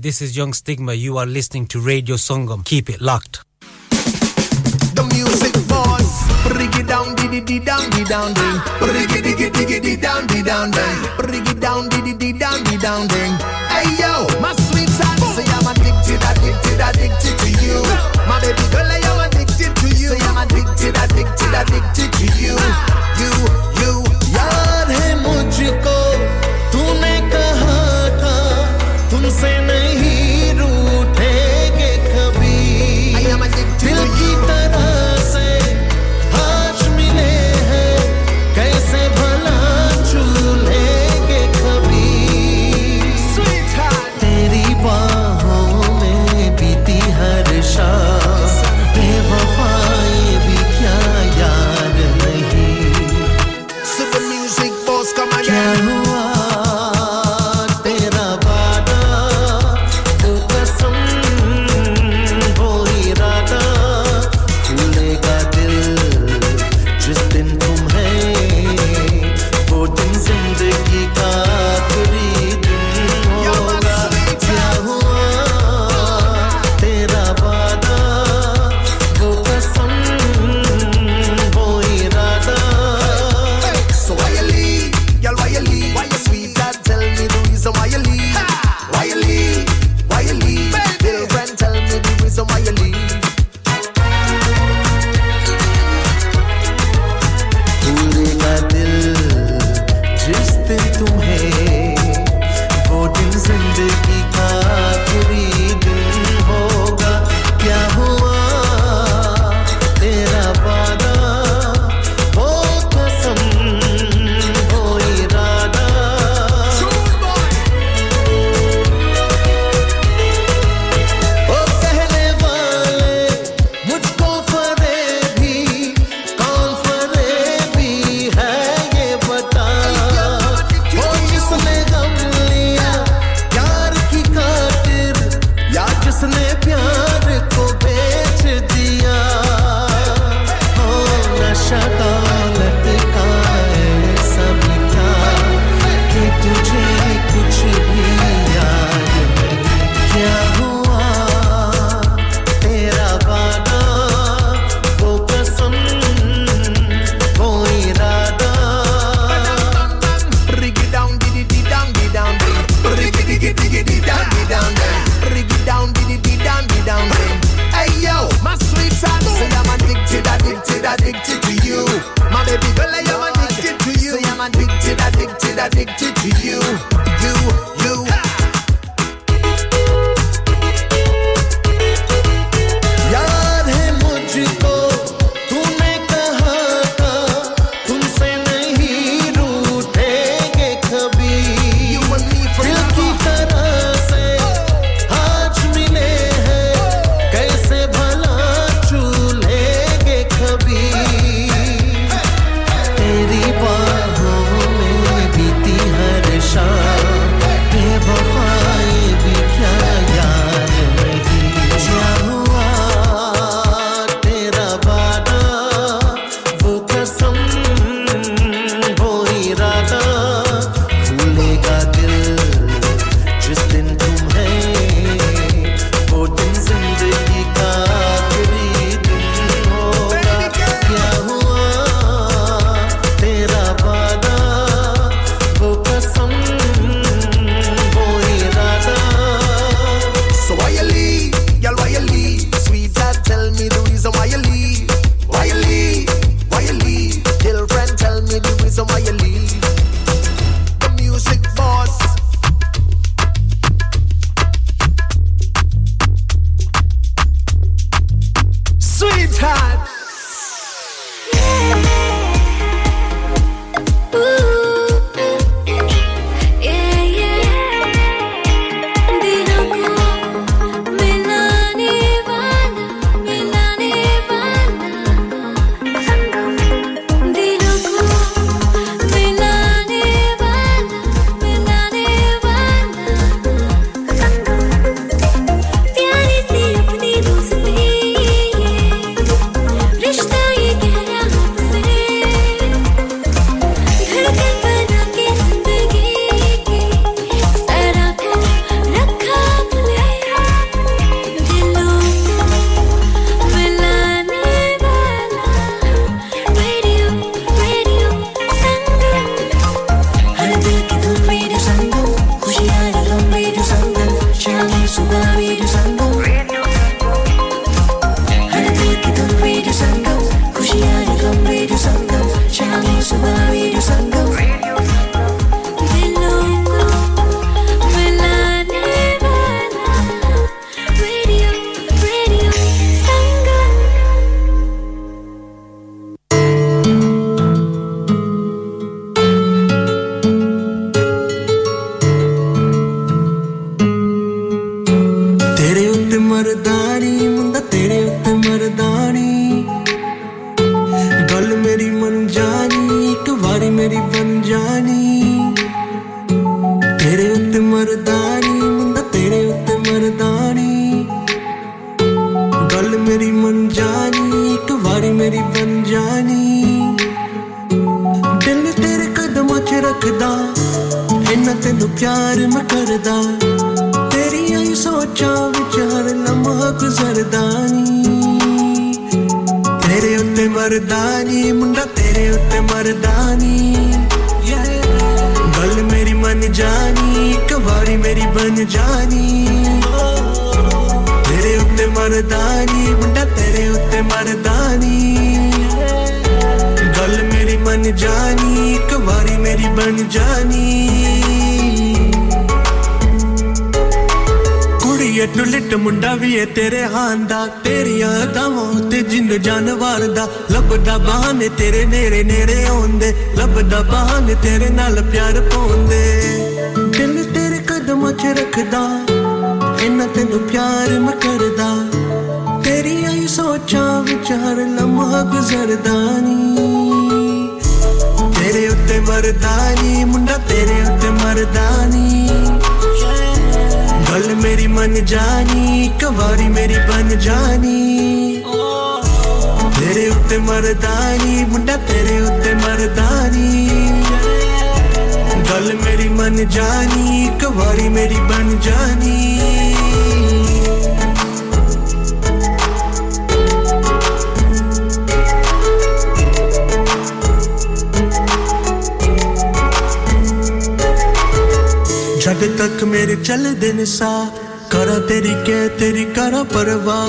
This is Young Stigma. You are listening to Radio Songam. Keep it locked. The music force. break it down, di di down, di down, ding. Break it diggy diggy di down, di down, ding. Break it down, di di down, di down, ding. Hey yo, my sweetheart, say I'm addicted, addicted, addicted to you. My baby girl, I am addicted to you. Say I'm addicted, addicted, addicted to you. ਮਨ ਜਾਣੀ, ਇੱਕ ਵਾਰੀ ਮੇਰੀ ਬਨ ਜਾਣੀ। ਜਦ ਤੱਕ ਮੇਰੇ ਚੱਲਦੇ ਨੇ ਸਾਹ, ਕਰਾਂ ਤੇਰੀ ਕਹਿ, ਤੇਰੀ ਕਰਾਂ ਪਰਵਾਹ।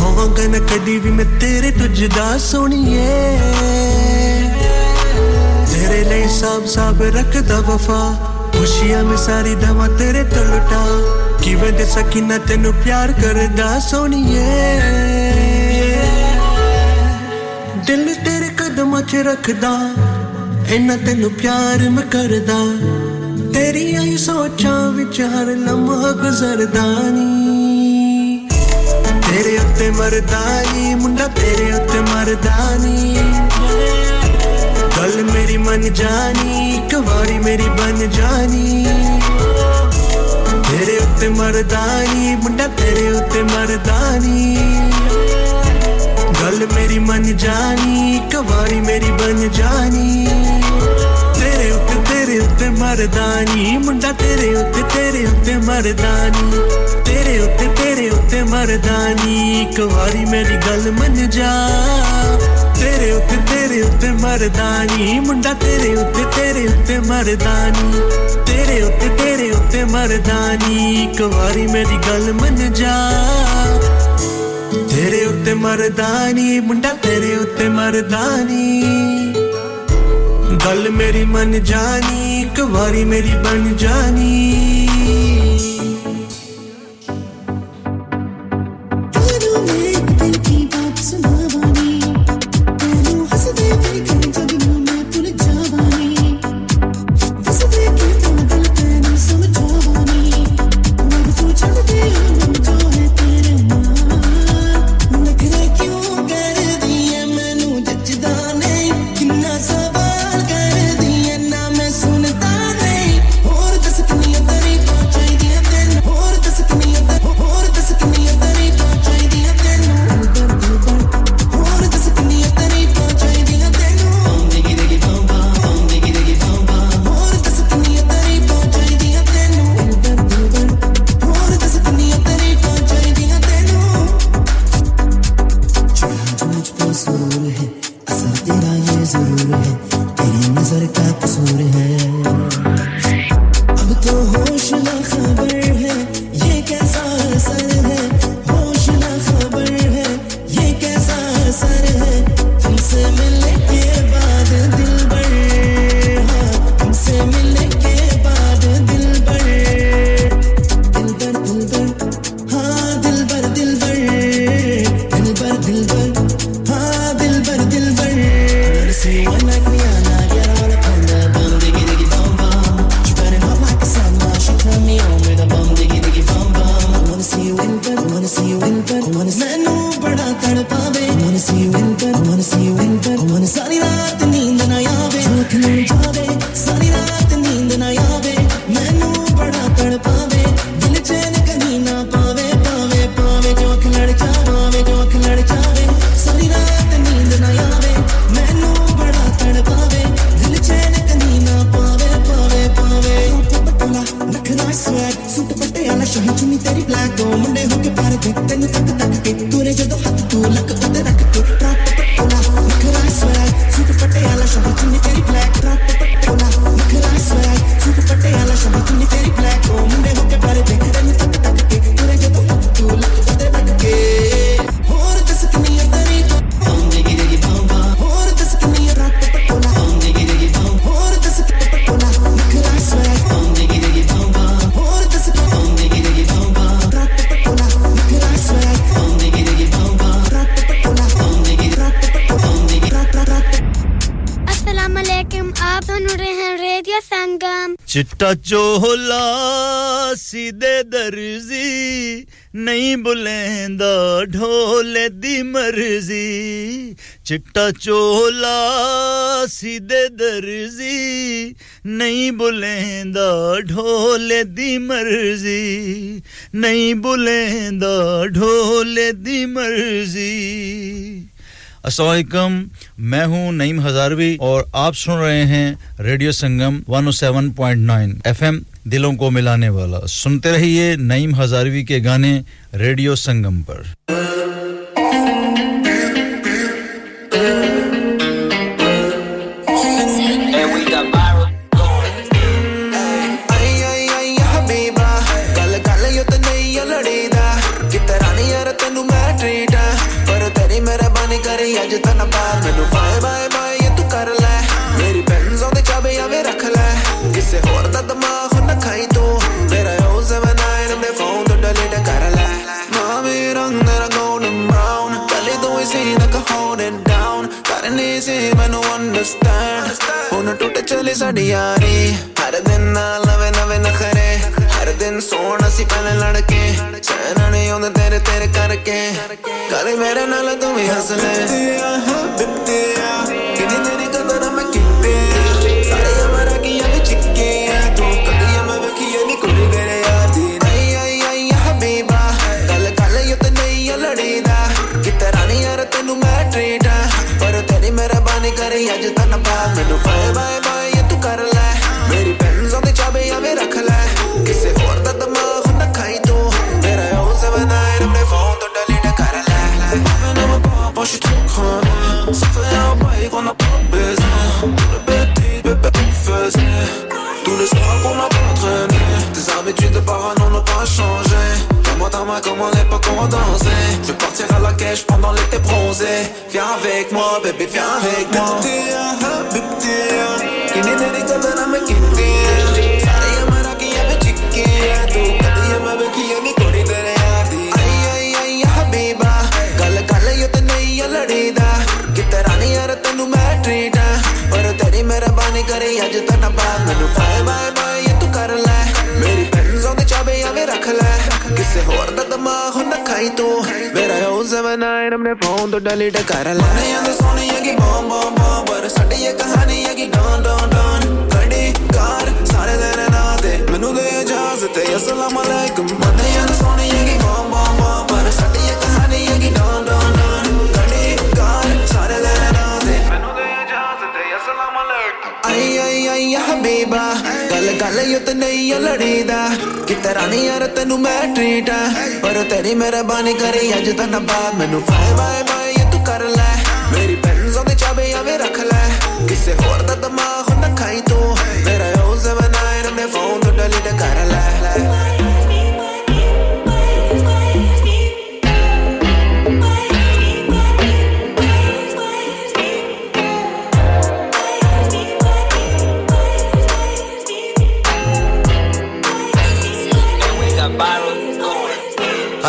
ਹੋਵਾਂਗਾ ਨਾ ਕਦੀ ਵੀ ਮੈਂ ਤੇਰੇ ਤੋਂ ਜੁਦਾ ਸੋਣੀਏ। ਤੇਰੇ ਲਈ ਸਭ ਸਭ ਰੱਖਦਾ ਵਫਾ ਖੁਸ਼ੀਆਂ ਮੈਂ ਸਾਰੀ ਦਵਾ ਤੇਰੇ ਤੋਂ ਲੁਟਾ। ਕਿਵੇਂ ਦੇ ਸਕੀਨਾ ਤੈਨੂੰ ਪਿਆਰ ਕਰਦਾ ਸੋਣੀਏ ਦਿਲ ਤੇਰੇ ਕਦਮਾਂ 'ਚ ਰੱਖਦਾ, ਇੰਨਾ ਤੈਨੂੰ ਪਿਆਰ ਮੈਂ ਕਰਦਾ। ਤੇਰੀਆਂ ਹੀ ਸੋਚਾਂ ਵਿੱਚ ਹਰ ਲਮਹਾ ਗੁਜ਼ਰਦਾ ਨੀ। ਤੇਰੇ ਉੱਤੇ ਮਰਦਾਨੀ ਮੁੰਡਾ ਤੇਰੇ ਉੱਤੇ ਮਰਦਾ ਨੀ। ਗੱਲ ਮੇਰੀ ਮਨ ਜਾਣੀ। कवारी मेरी बन जानी। तेरे उत्ते मरदानी, मुंडा तेरे उत्ते मरदानी। गल मेरी मन जानी कवारी मेरी बन जानी। तेरे उत्ते तेरे उत्ते मरदानी, मुंडा तेरे उत्ते तेरे उत्ते मरदानी। तेरे उत्ते तेरे उत्ते मरदानी कवारी मेरी गल मन जा। ਤੇਰੇ ਉੱਤੇ ਤੇਰੇ ਉੱਤੇ ਮਰਦਾਨੀ ਮੁੰਡਾ ਤੇਰੇ ਉੱਤੇ ਤੇਰੇ ਉੱਤੇ ਮਰਦਾਨੀ ਤੇਰੇ ਉੱਤੇ ਤੇਰੇ ਉੱਤੇ ਮਰਦਾਨੀ ਇੱਕ ਵਾਰੀ ਮੇਰੀ ਗੱਲ ਮੰਨ ਜਾ ਤੇਰੇ ਉੱਤੇ ਮਰਦਾਨੀ ਮੁੰਡਾ ਤੇਰੇ ਉੱਤੇ ਮਰਦਾਨੀ ਗੱਲ ਮੇਰੀ ਮਨ ਜਾਣੀ ਇੱਕ ਵਾਰੀ ਮੇਰੀ ਬਣ ਜਾਣੀ चिट्टा चोला सीधे दर्जी, नहीं बुलेंदा ढोले दी मर्ज़ी, नहीं बुलेंदा ढोले दी मर्ज़ी। असलकम मैं हूँ नईम हजारवी और आप सुन रहे हैं रेडियो संगम 107.9 एफएम दिलों को मिलाने वाला। सुनते रहिए नईम हजारवी के गाने रेडियो संगम पर। ਸੀ ਮੈਨੂੰ understand ਹੁਣ ਟੁੱਟ ਚਲੀ ਸਾਡੀ ਯਾਰੀ। ਹਰ ਦਿਨ ਨਾਲ ਨਵੇਂ ਨਵੇਂ ਨਖਰੇ। ਹਰ ਦਿਨ ਸੋਹਣਾ ਸੀ ਪਹਿਲੇ ਲੜਕੇ। ਸਹਿਣਾ ਨਹੀਂ ਆਉਂਦਾ ਤੇਰੇ ਤੇਰੇ ਕਰਕੇ। ਕਦੇ ਮੇਰੇ ਨਾਲ ਤੂੰ ਵੀ ਹੱਸ ਲੈ। ਬਿੱਤਿਆ ਕਿੰਨੀ ਤੇਰੀ ਕਦਰ ਮੈਂ ਕੀਤੀ ਮਿਹਰਬਾਨੀ ਕਰੀ ਅੱਜ ਤਾਂ ਨਾ ਪਾ ਮੈਨੂੰ ਬਾਏ ਬਾਏ ਬਾਏ ਇਹ ਤੂੰ ਕਰ ਲੈ ਮੇਰੀ ਬੈਂਜ਼ੋਂ ਦੇ ਚਾਬੇ ਆਵੇ ਰੱਖ ਲੈ ਕਿਸੇ ਹੋਰ ਦਾ ਦਿਮਾਗ ਨਾ ਖਾਈ ਤੂੰ ਮੇਰਾ 079 ਆਪਣੇ ਫੋਨ ਤੋਂ ਡਿਲੀਟ ਕਰ ਲੈ ਮੈਨੂੰ ਮੈਂ ਪਾਪਾ ਸ਼ਿਟ ਖਾਣਾ Ça fait un bail qu'on n'a pas besoin Tous les soirs qu'on n'a pas Tes habitudes de parano n'ont pas changé. Dans moi ta main comme à l'époque on dansait. Je vais partir à la cage pendant l'été bronzé. Viens avec moi bébé viens avec moi. ਕਿਸੇ ਹੋਰ ਦਾ ਦਿਮਾਗ ਹੁੰਦਾ ਖਾਈ ਤੂੰ। ਮੇਰਾ ਉਹ ਜ਼ਮਾਨਾ ਨੇ ਫੋਨ ਤੋਂ ਡਿਲੀਟ ਕਰ ਲਾ। ਮਾਰਿਆਂ ਦੇ ਸੋਹਣੀਆਂ ਕੀ ਬਮ ਬਮ ਬਮ ਪਰ ਸਾਡੀ ਇਹ ਕਹਾਣੀ ਹੈ ਕਿ ਡਾਂ ਡਾਂ ਡਾਂ। ਗੱਡੀ ਕਾਰ ਸਾਰੇ ਦਿਨ ਰਾਤੇ ਮੈਨੂੰ ਦੇ ਇਜਾਜ਼ਤ ਹੈ ਅਸਲਾਮ ਅਲੈਕਮ ਮਾਰਿਆਂ ਦੇ ਸੋਹਣੀਆਂ ਕੀ ਬਮ ਬਮ ਬਮ ਪਰ ਸਾਡੀ ਇਹ ਕਹਾਣੀ ਹੈ ਕਿ ਡਾਂ ਡਾਂ ਡਾਂ। ਗੱਡੀ ਕਾਰ ਸਾਰੇ ਦਿਨ ਰਾਤੇ ਮੈਨੂੰ ਦੇ ਇਜਾਜ਼ਤ ਹੈ ਅਸਲਾਮ ਅਲੈਕਮ ਆਈ ਆਈ ਆਈ ਹਬੀਬਾ। ਗੱਲ ਗੱਲ ਯੋ ਤੇ ਨਹੀਂ ਲੜੀਦਾ। ਕਿ ਤੇਰਾ ਨਹੀਂ ਯਾਰ ਤੈਨੂੰ ਮੈਂ ਟ੍ਰੀਟ ਪਰ ਤੇਰੀ ਮਿਹਰਬਾਨੀ ਕਰੀ ਅੱਜ ਤਾਂ ਨਾ ਬਾ ਮੈਨੂੰ ਫਾਇ ਬਾਏ ਬਾਏ ਇਹ ਤੂੰ ਕਰ ਲੈ। ਮੇਰੀ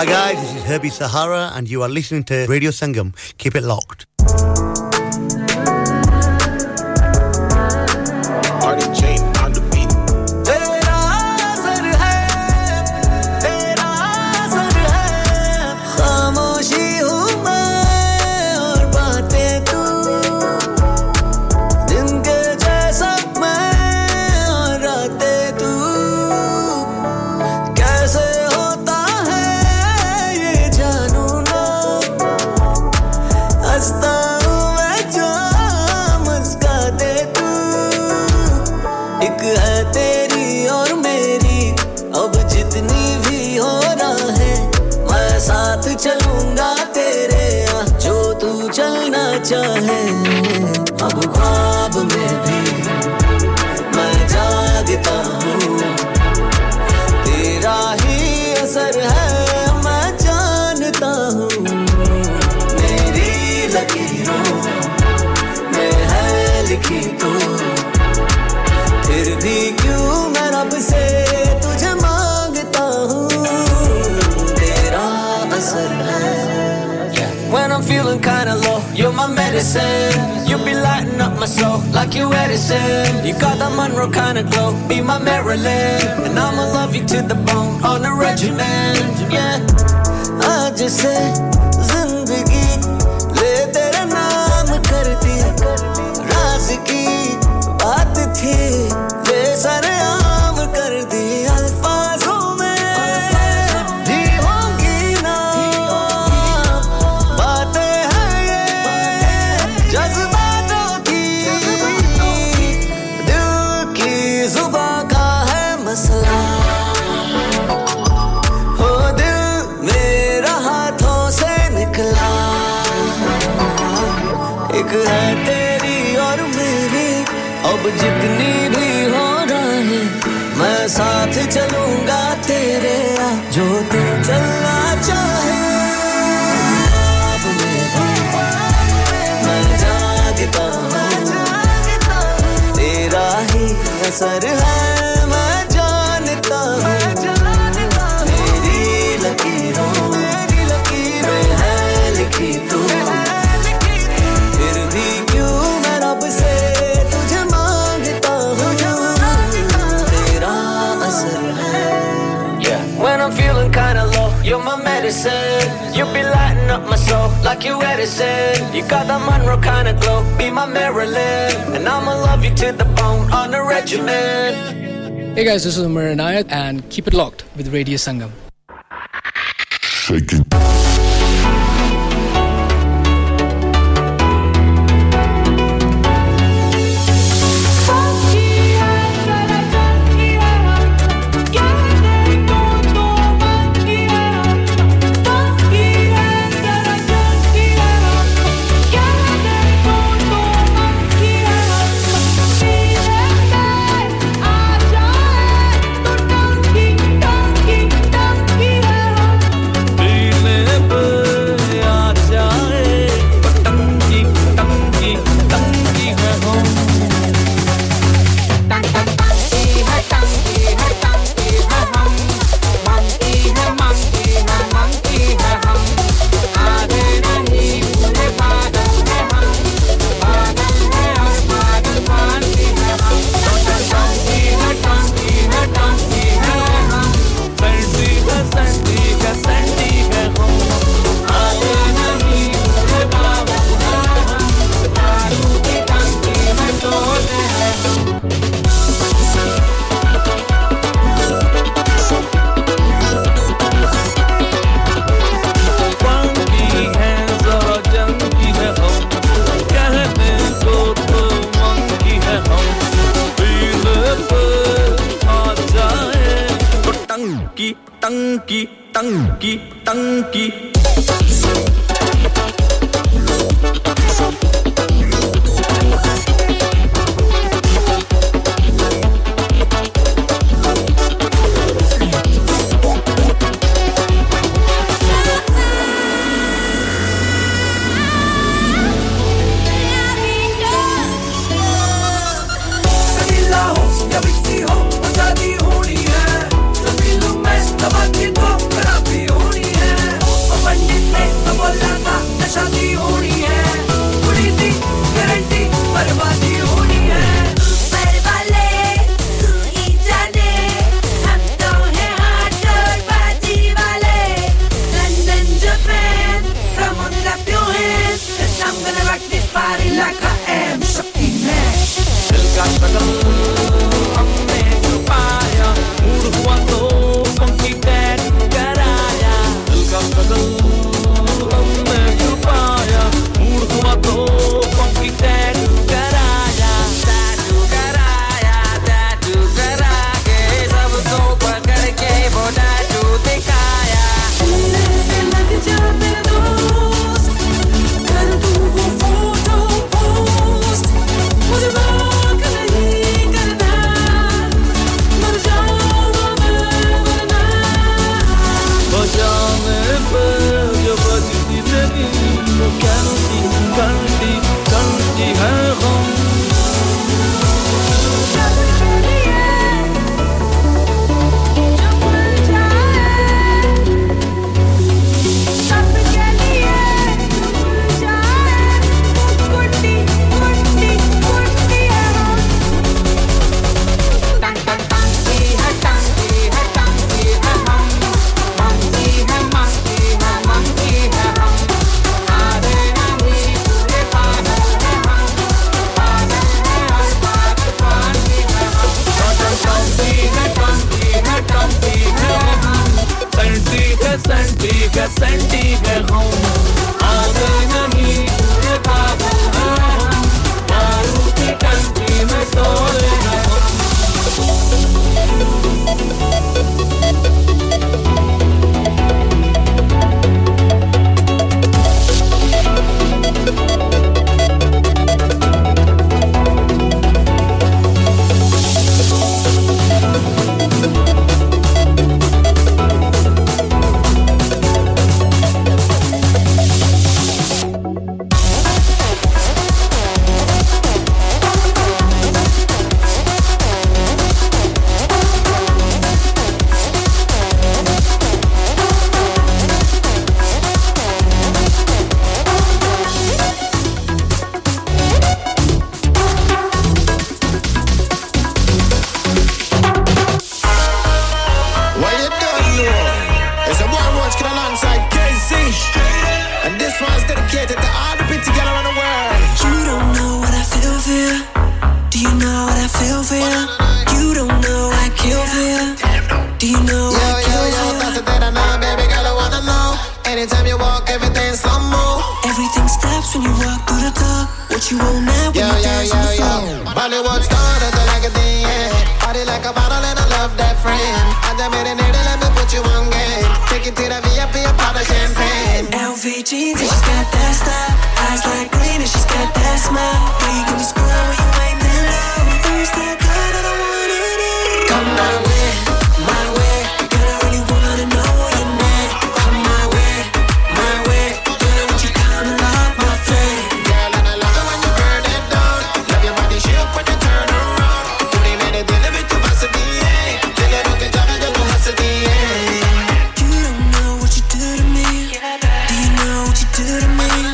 Hi guys, this is Herbie Sahara and you are listening to Radio Sangam. Keep it locked. medicine. You be lighting up my soul like you Edison. You got the Monroe kind of glow, be my Maryland. And I'ma love you to the bone on a regiment. Yeah, I just said, Zindagi, le tere naam kar di. Raaz असर है मैं जानता हूँ मेरी लकीरों में है लिखी तू फिर भी क्यों मैं रब से तुझे मांगता हूँ तेरा असर है Yeah. When I'm feeling kinda low, you're my medicine. You be lighting up my soul like you Edison. You got that Monroe kind of glow, be my Marilyn. And I'ma love you to the bone on a regimen. Hey guys, this is Umar Anayat and keep it locked with Radio Sangam. टंकी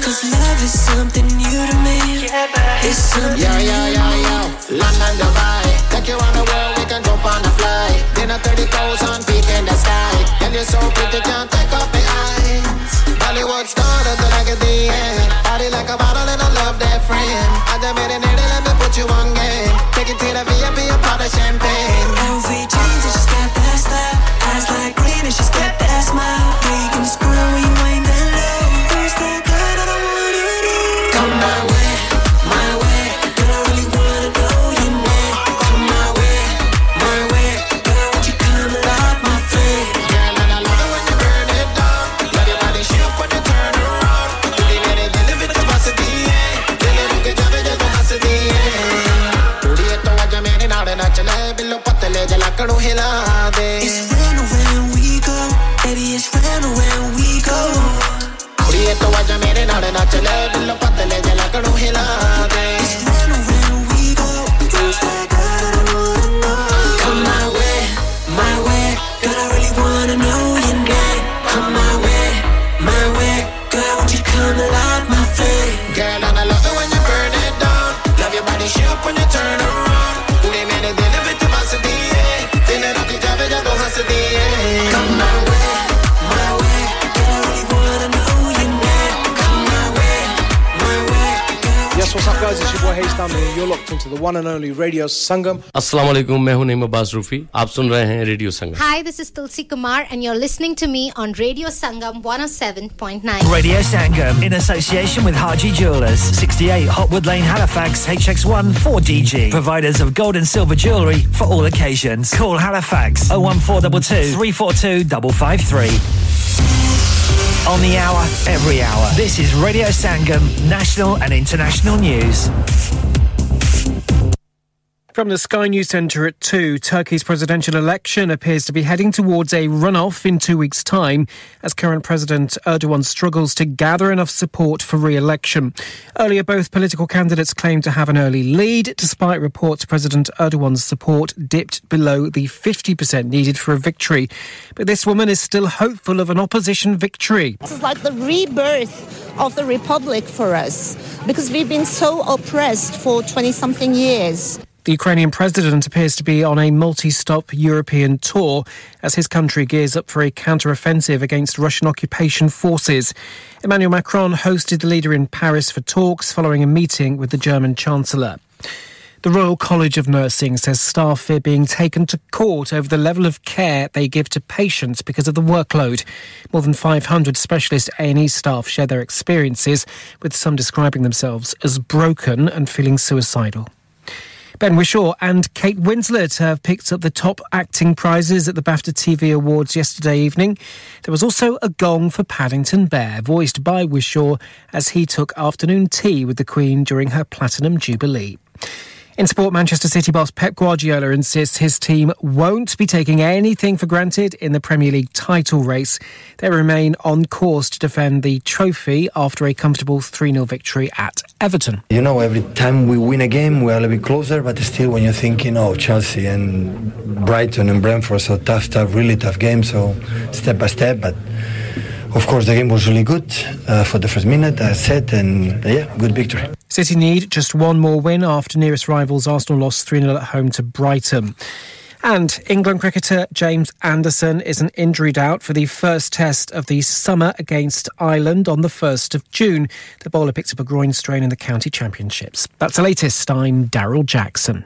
Cause love is something new to me. It's something Yo, yo, new. yo, yo. London, Dubai. Take you on the world, we can jump on a flight. Dinner 30,000 feet in the sky. Girl, you're so pretty, can't take off my eyes. Bollywood star, that's like a DM. Body like a bottle and I love that frame. I just made a needle, let me put you on game. Take it to the VIP, a pot of champagne. Jeans and she's got that style. Eyes like green and she's got that smile. You can screw you ain't your boy Hayes Stanley, and you're locked into the one and only Radio Sangam. अस्सलाम वालेकुम मैं हूं नईम अब्बास रूफी आप सुन रहे हैं radio Sangam Hi, this is Tulsi Kumar, and you're listening to me on Radio Sangam 107.9. Radio Sangam in association with Haji Jewelers, 68 Hotwood Lane, Halifax, HX1 4DG. Providers of gold and silver jewellery for all occasions. Call Halifax 01422 342 553. On the hour, every hour. This is Radio Sangam, national and international news. From the Sky News Centre at 2, Turkey's presidential election appears to be heading towards a runoff in two weeks' time as current President Erdogan struggles to gather enough support for re election. Earlier, both political candidates claimed to have an early lead, despite reports President Erdogan's support dipped below the 50% needed for a victory. But this woman is still hopeful of an opposition victory. This is like the rebirth of the republic for us because we've been so oppressed for 20 something years. The Ukrainian president appears to be on a multi stop European tour as his country gears up for a counter offensive against Russian occupation forces. Emmanuel Macron hosted the leader in Paris for talks following a meeting with the German Chancellor. The Royal College of Nursing says staff fear being taken to court over the level of care they give to patients because of the workload. More than 500 specialist A&E staff share their experiences, with some describing themselves as broken and feeling suicidal. Ben Wishaw and Kate Winslet have picked up the top acting prizes at the BAFTA TV Awards yesterday evening. There was also a gong for Paddington Bear, voiced by Wishaw as he took afternoon tea with the Queen during her Platinum Jubilee. In sport, Manchester City boss Pep Guardiola insists his team won't be taking anything for granted in the Premier League title race. They remain on course to defend the trophy after a comfortable 3 0 victory at Everton. You know, every time we win a game, we're a little bit closer, but still, when you're thinking, oh, Chelsea and Brighton and Brentford, so tough, tough, really tough game, so step by step, but of course, the game was really good uh, for the first minute, I said, and uh, yeah, good victory. City need just one more win after nearest rivals Arsenal lost 3 0 at home to Brighton. And England cricketer James Anderson is an injured out for the first test of the summer against Ireland on the 1st of June. The bowler picked up a groin strain in the county championships. That's the latest. I'm Daryl Jackson.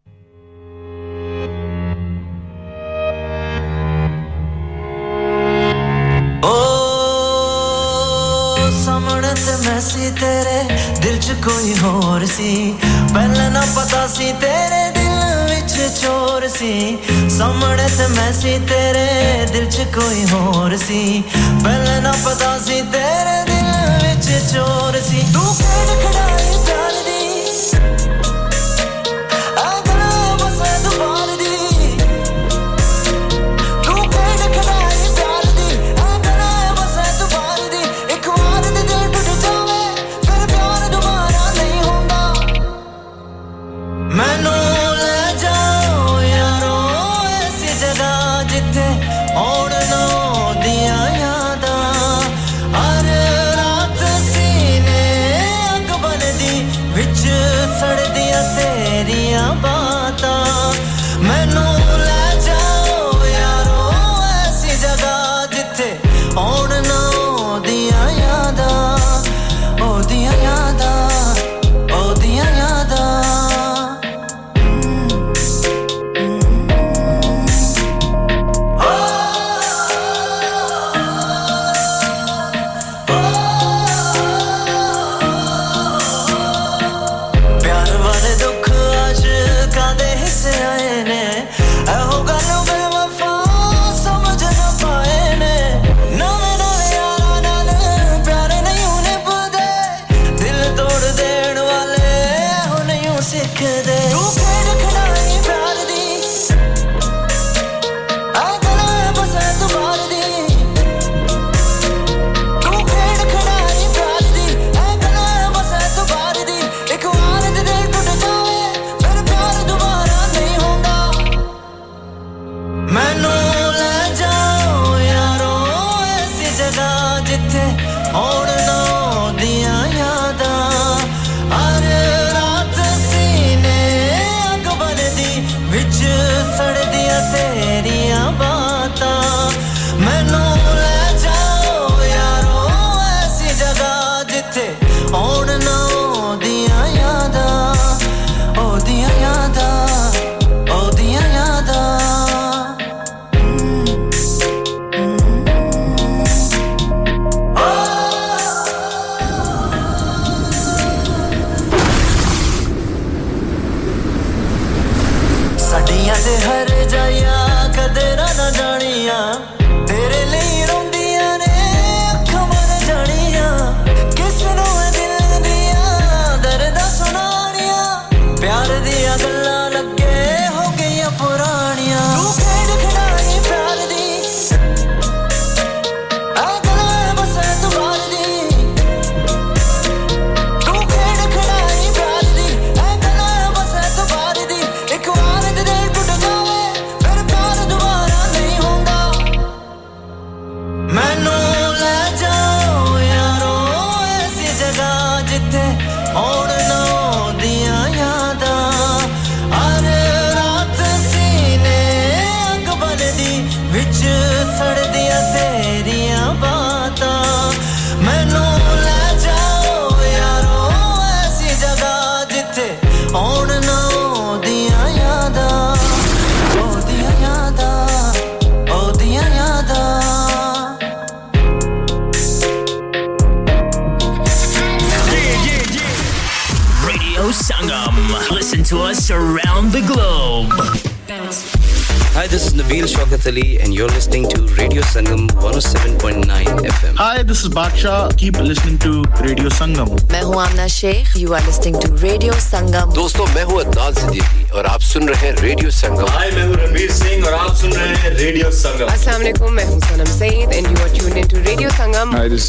सी तेरे दिल च कोई होर सी। पहले ना पता सी तेरे दिल विच चोर सी। सामने ते मैं सी तेरे दिल च कोई होर सी। पहले ना पता सी तेरे दिल विच चोर सी। तू खेड़ खड़ाई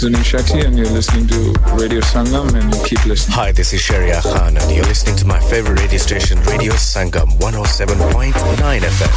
is Zunin Shetty, and you're listening to Radio Sangam, and you keep listening. Hi, this is Sharia Khan, and you're listening to my favorite radio station, Radio Sangam 107.9 FM.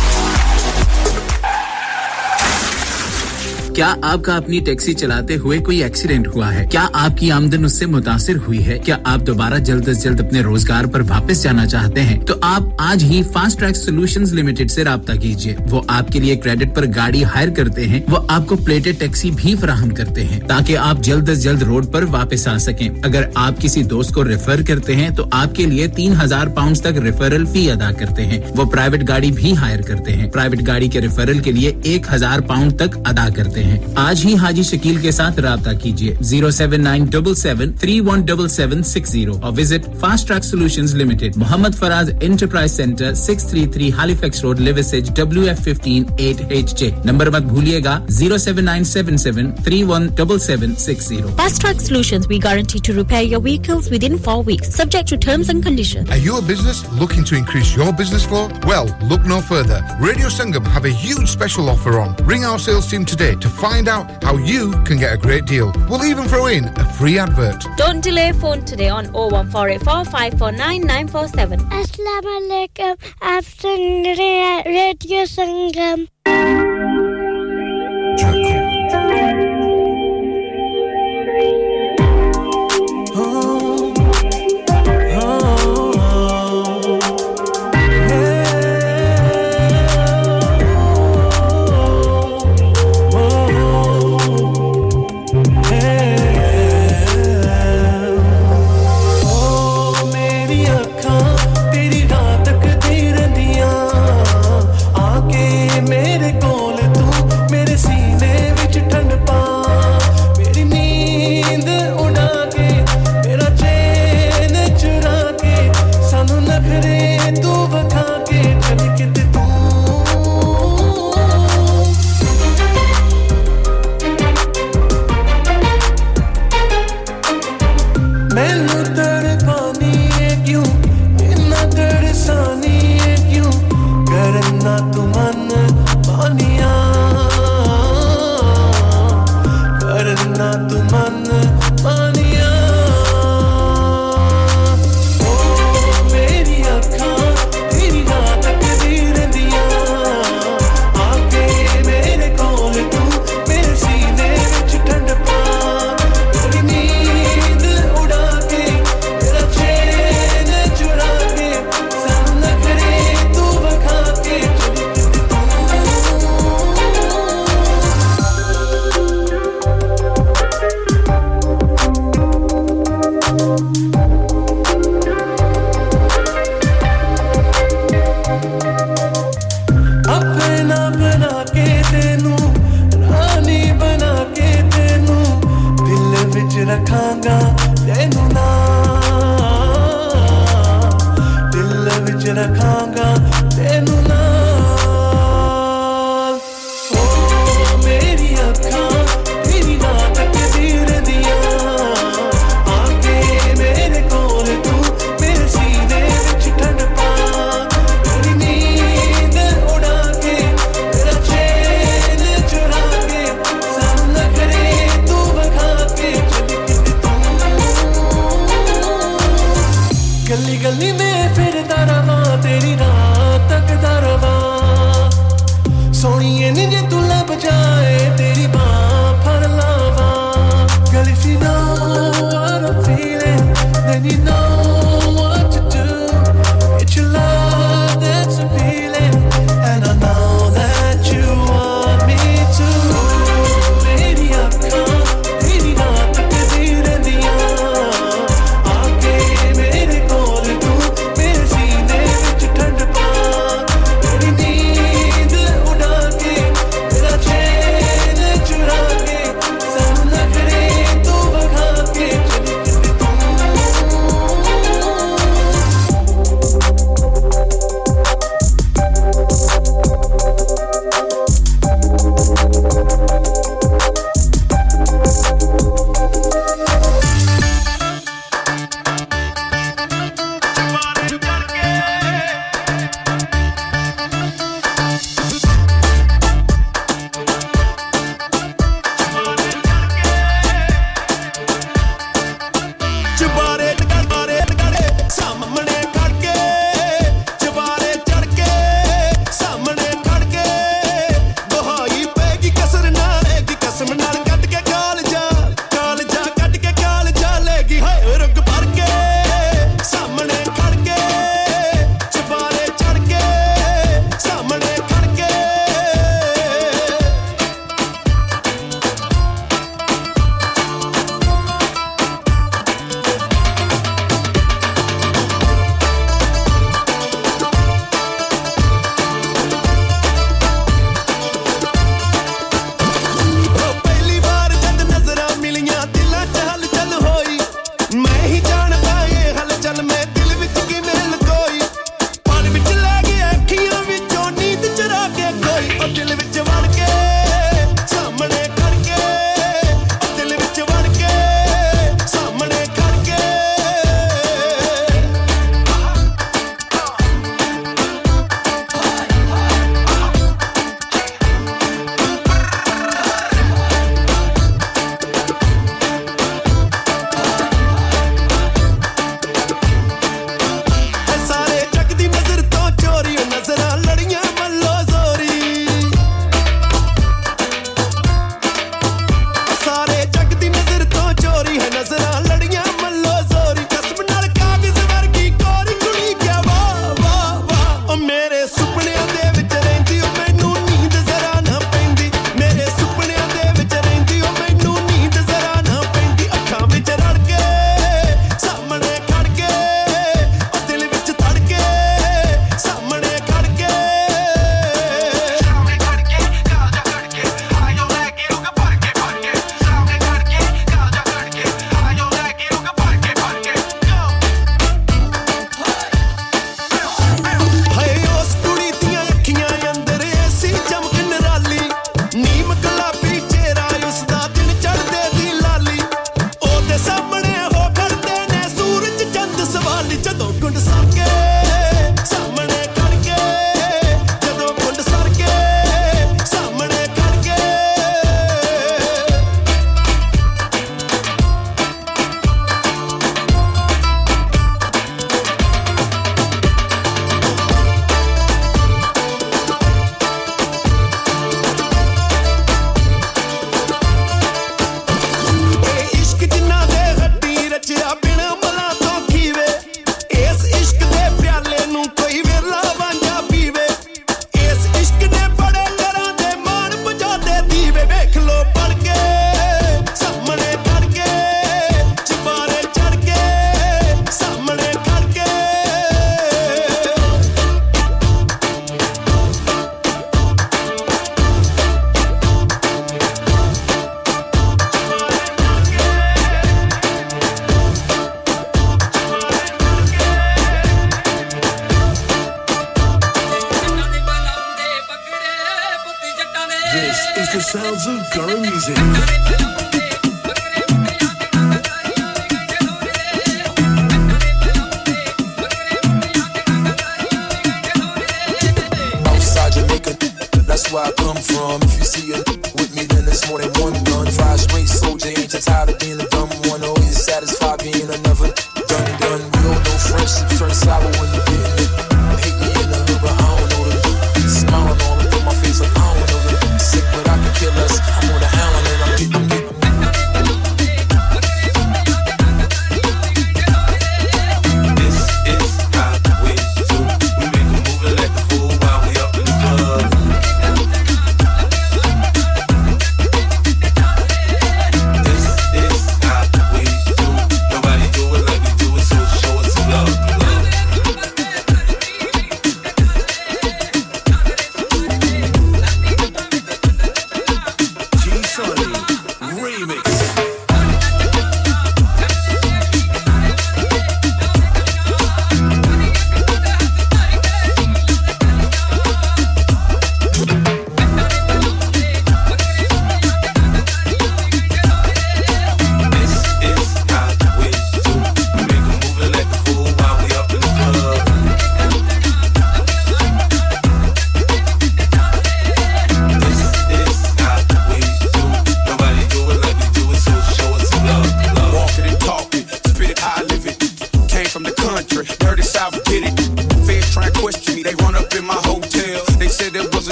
क्या आपका अपनी टैक्सी चलाते हुए कोई एक्सीडेंट हुआ है क्या आपकी आमदन उससे मुतासिर हुई है क्या आप दोबारा जल्द से जल्द अपने रोज़गार पर वापस जाना चाहते हैं तो आप आज ही फास्ट ट्रैक सोल्यूशंस लिमिटेड से रब्ता कीजिए वो आपके लिए क्रेडिट पर गाड़ी हायर करते हैं, वो आपको प्लेटेड टैक्सी भी फराहम करते हैं, ताकि आप जल्द से जल्द रोड पर वापस आ सकें। अगर आप किसी दोस्त को रेफर करते हैं तो आपके लिए तीन हज़ार पाउंड तक रेफरल फ़ी अदा करते हैं। वो प्राइवेट गाड़ी भी हायर करते हैं। प्राइवेट गाड़ी के रेफरल के लिए एक हज़ार पाउंड तक अदा करते हैं। आज ही हाजी शकील के साथ रब्ता कीजिए। Zero seven nine double seven, three one double seven six zero और visit fast track solution limited Mohammad Faraz enterprise centre six three three Halifax road Liversedge W F Fifteen eight H J number मत भूलिएगा zero seven nine seven seven three one double seven six zero Fast Track Solutions, we guarantee to repair your vehicles within four weeks, subject to terms and conditions. Are you a business looking to increase your business flow? Well, look no further. Radio Sangam have a huge special offer on. Ring our sales team today to find out how you can get a great deal. We'll even throw in a free advert. Don't delay phone today on 01484 549 947. अस्सलाम वालेकुम आप सुन रहे हैं Instagram.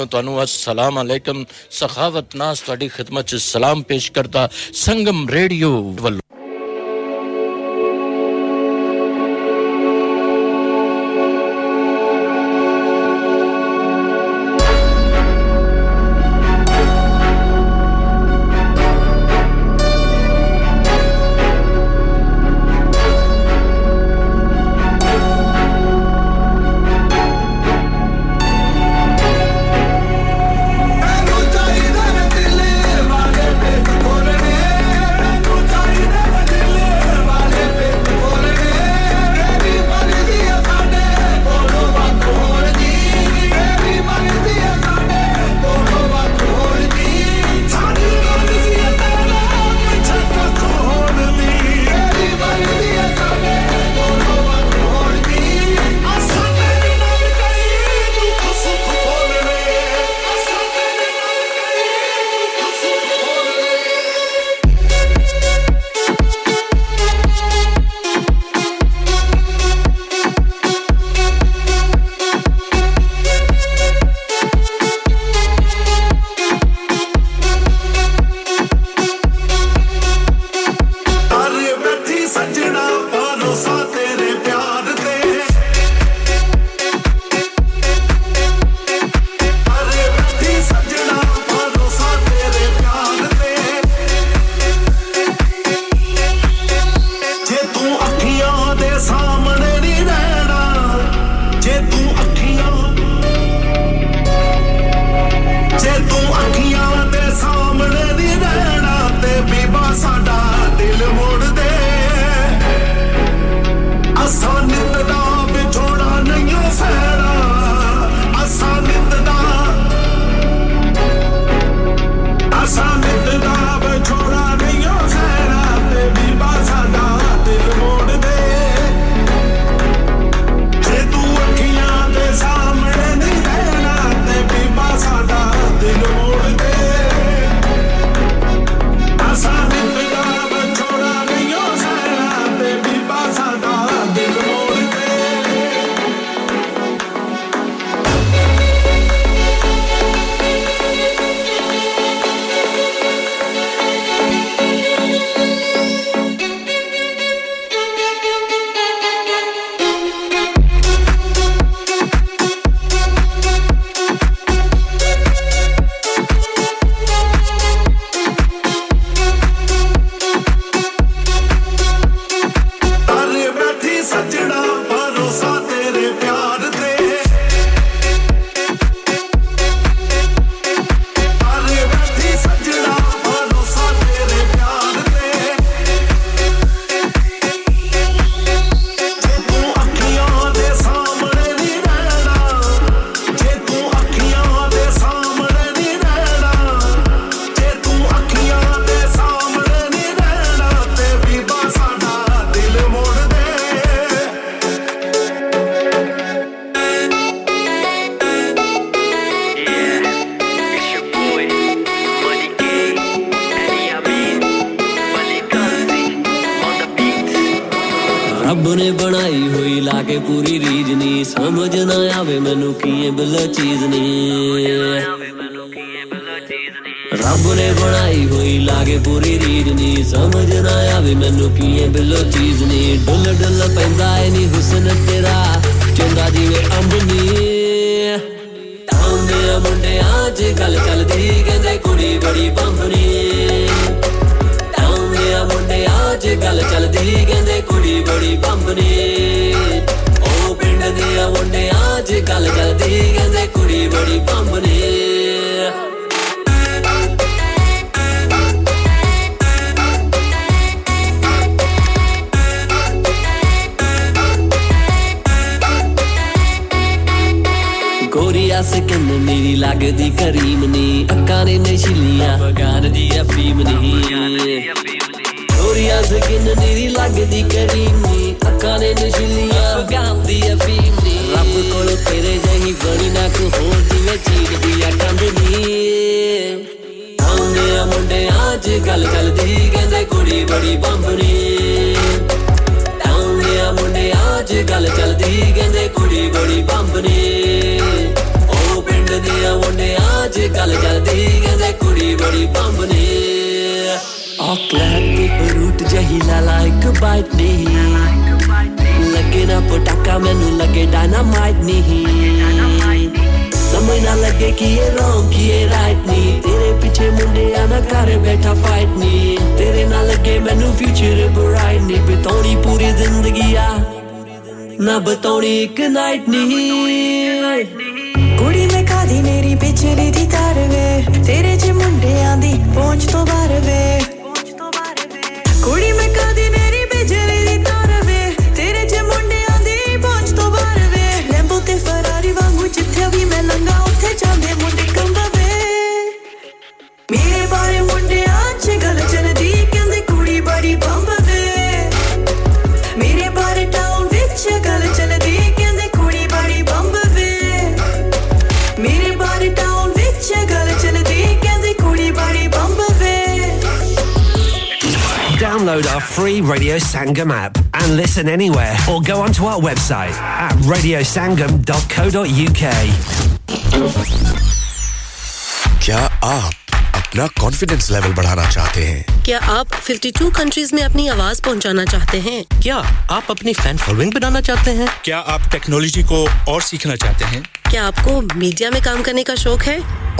ਵੱਲੋਂ ਤੁਹਾਨੂੰ ਅਸਲਾਮ ਅਲੈਕਮ ਸਖਾਵਤ ਨਾਸ ਤੁਹਾਡੀ ਖidmat 'ਚ ਸਲਾਮ ਪੇਸ਼ ਕਰਦਾ ਸੰਗਮ ਰੇਡੀਓ ਵੱਲੋਂ abilities and the listen anywhere or go onto our website at radiosangam.co.uk. क्या आप अपना कॉन्फिडेंस लेवल बढ़ाना चाहते हैं? क्या आप 52 कंट्रीज़ में अपनी आवाज़ पहुंचाना चाहते हैं? क्या आप अपनी फ़ैन फॉलोइंग बनाना चाहते हैं? क्या आप टेक्नोलॉजी को और सीखना चाहते हैं? क्या आपको मीडिया में काम करने का शौक है?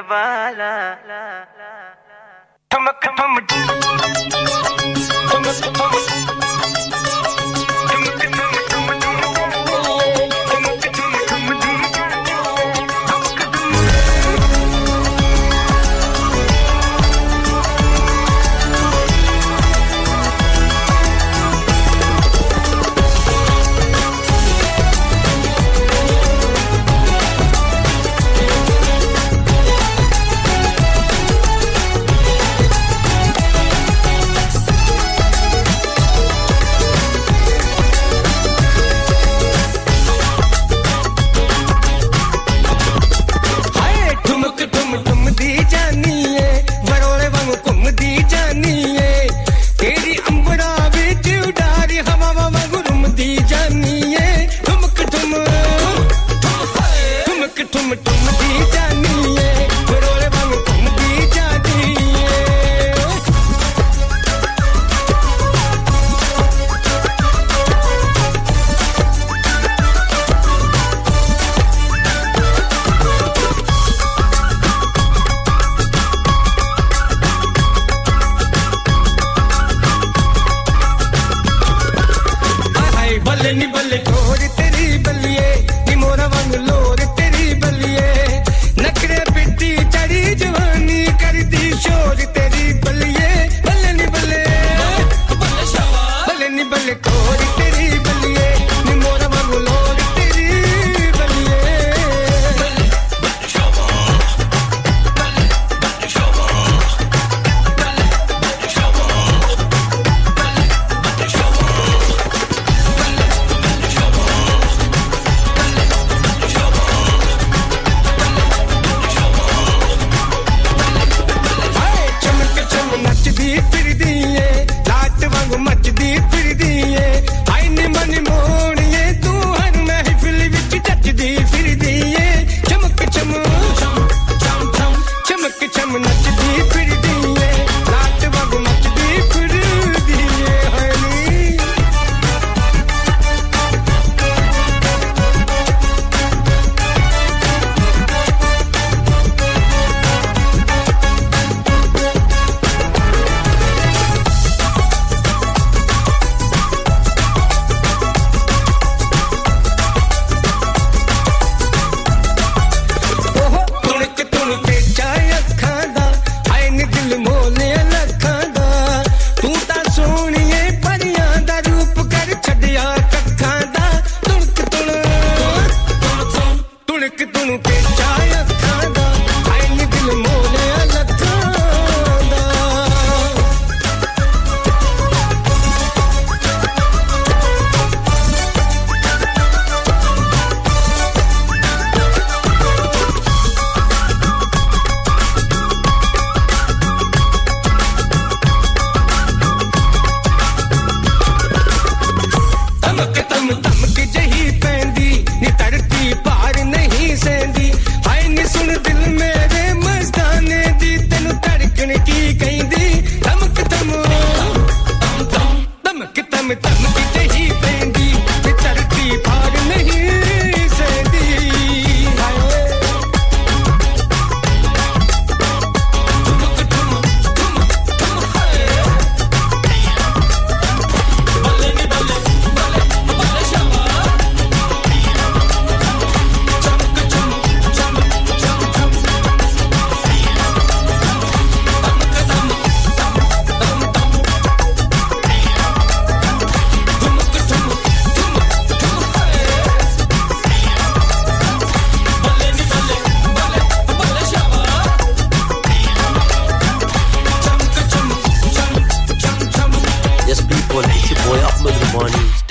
वाला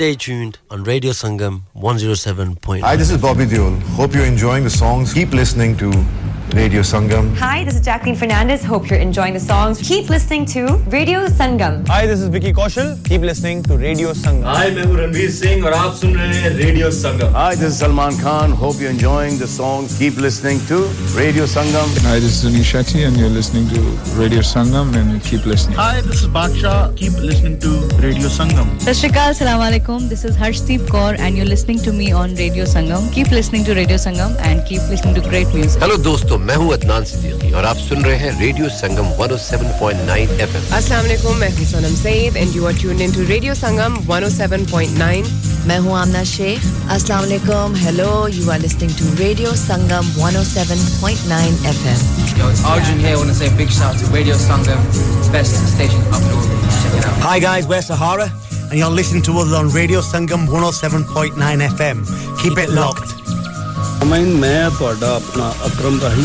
Stay tuned on Radio Sangam 107.9. Hi, this is Bobby Deol. Hope you're enjoying the songs. Keep listening to Radio Sangam. Hi, this is Jacqueline Fernandez. Hope you're enjoying the songs. Keep listening to Radio Sangam. Hi, this is Vicky Kaushal. Keep listening to Radio Sangam. Hi, I'm Ranveer Singh and you're listening Radio Sangam. Hi, this is Salman Khan. Hope you're enjoying the songs. Keep listening to Radio Sangam. Hi, this is Anish Shetty and you're listening to Radio Sangam and keep listening. Hi, this is Baksha. Keep listening to Radio Sangam. Sashrikal, Alaikum. This is Harshdeep Kaur and you're listening to me on Radio Sangam. Keep listening to Radio Sangam and keep listening to great music. Hello, dosto. मैं हूँ अदनान सिद्दीकी और आप सुन रहे हैं radio Sangam 107.9 FM अस्सलाम वालेकुम मैं हूं Sanam Saeed and you are tuned into radio Sangam 107.9 मैं हूं आमना शेख अस्सलाम वालेकुम hello you are listening to radio Sangam 107.9 FM Yo it's Arjun here I want to say a big shout out to Radio Sangam best station up north check it out Hi guys we're Sahara and you're listening to us on Radio Sangam 107.9 FM keep it locked ਮੈਂ ਮੈਂ ਤੁਹਾਡਾ ਆਪਣਾ ਅਕਰਮ ਰਾਹੀ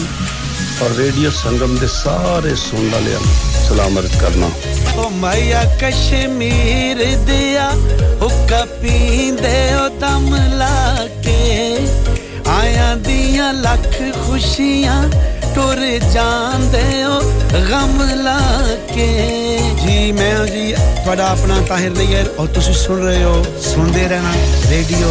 ਔਰ radio ਸੰਗਮ ਦੇ ਸਾਰੇ ਸੁਣਨ ਵਾਲਿਆਂ ਨੂੰ ਸਲਾਮ ਅਰਜ਼ ਕਰਨਾ ਓ ਮਾਇਆ ਕਸ਼ਮੀਰ ਦਿਆ ਹੁੱਕਾ ਪੀਂਦੇ ਓ ਦਮ ਲਾ ਕੇ ਆਇਆਂ ਦੀਆਂ ਲੱਖ ਖੁਸ਼ੀਆਂ ਟੁਰ ਜਾਂਦੇ ਓ ਗਮ ਲਾ ਕੇ ਜੀ ਮੈਂ ਜੀ ਤੁਹਾਡਾ ਆਪਣਾ ਤਾਹਿਰ ਨਈਰ ਔਰ ਤੁਸੀਂ ਸੁਣ ਰਹੇ ਹੋ ਸੁਣਦੇ ਰਹਿਣਾ radio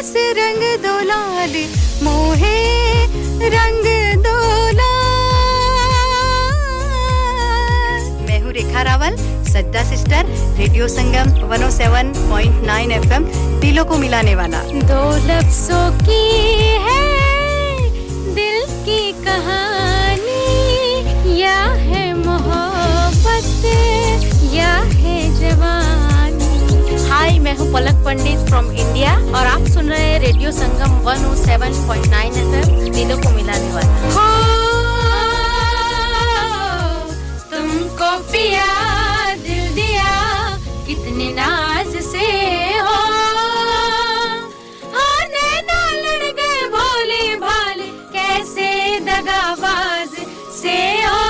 बस रंग दो लाल, मोहे रंग दो मैं हूँ रेखा रावल, सज्जा सिस्टर, रेडियो संगम 107.9 एफएम, दिलों को मिलाने वाला। दो लफ्जों की है दिल की कहानी, या है मोहब्बत, या है जवानी। हाय, मैं हूँ पलक पंडित फ्रॉम इंडिया और आप सुन रहे हैं रेडियो संगम 107.9 एफएम दिलों को मिलाने वाला। हो, तुमको पिया, दिल दिया, कितने नाज से हो। लड़ गए भोले भाले, कैसे दगाबाज से हो।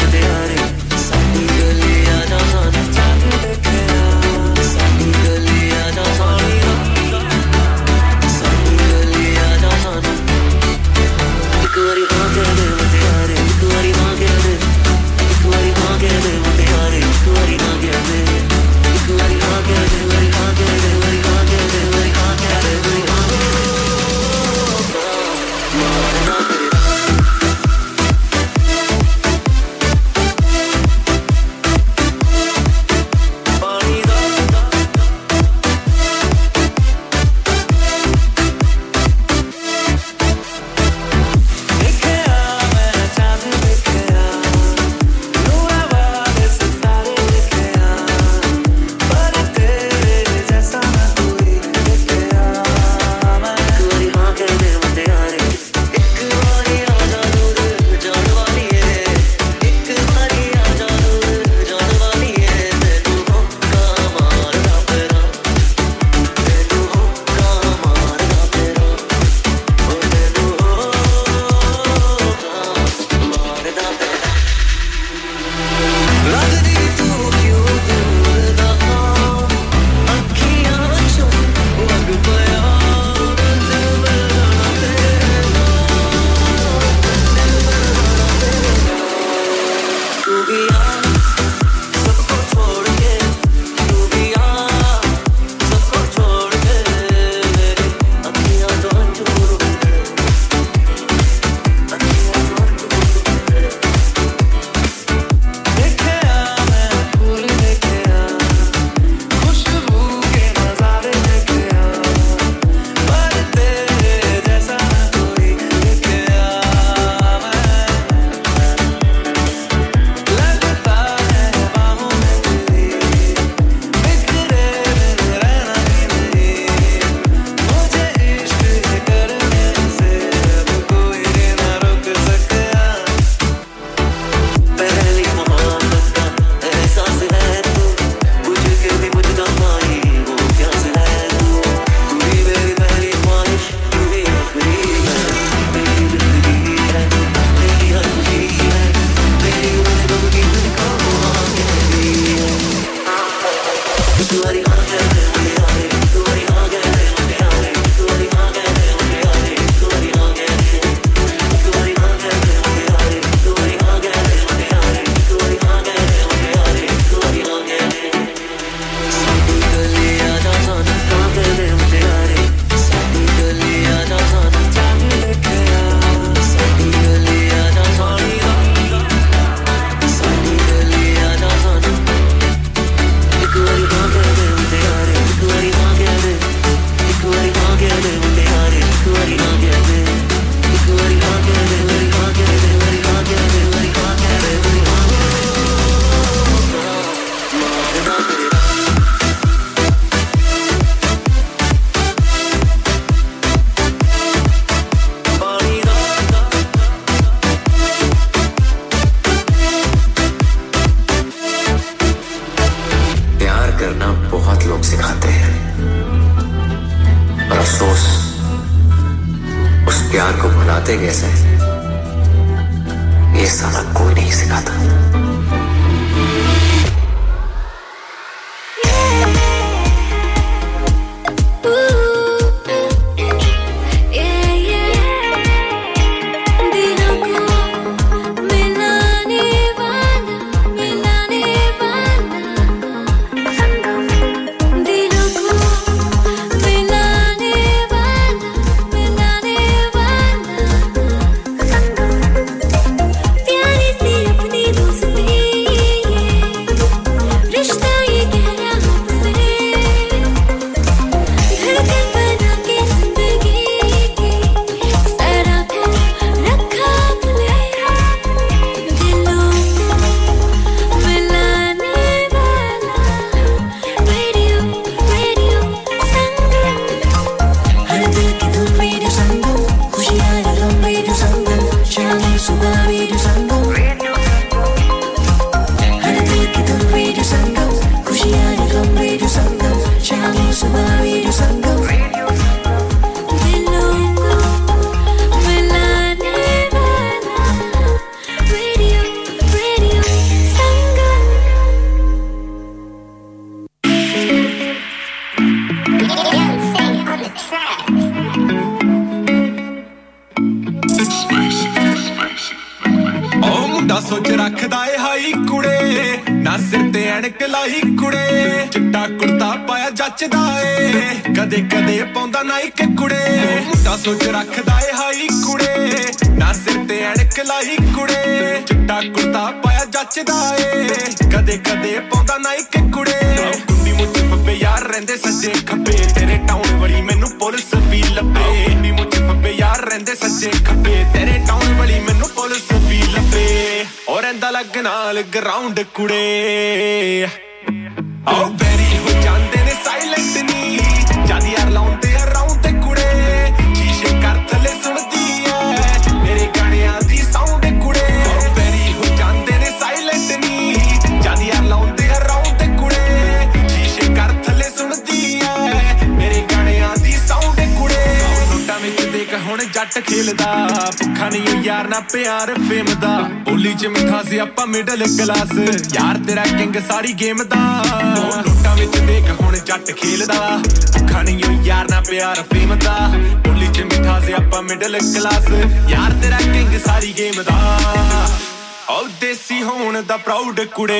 ಕುಡೆ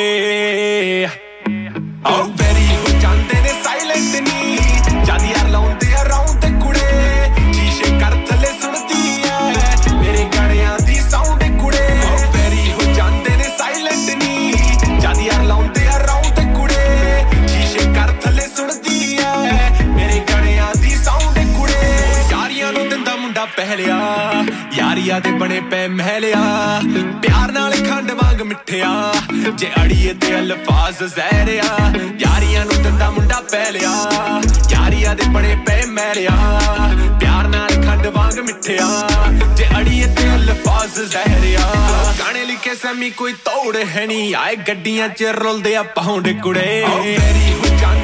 ਹਾਏ ਗੱਡੀਆਂ 'ਚ ਰੁਲਦੇ ਆ ਪਾਉਂਡ ਕੁੜੇ। ਤੇਰੀ ਜਾਨ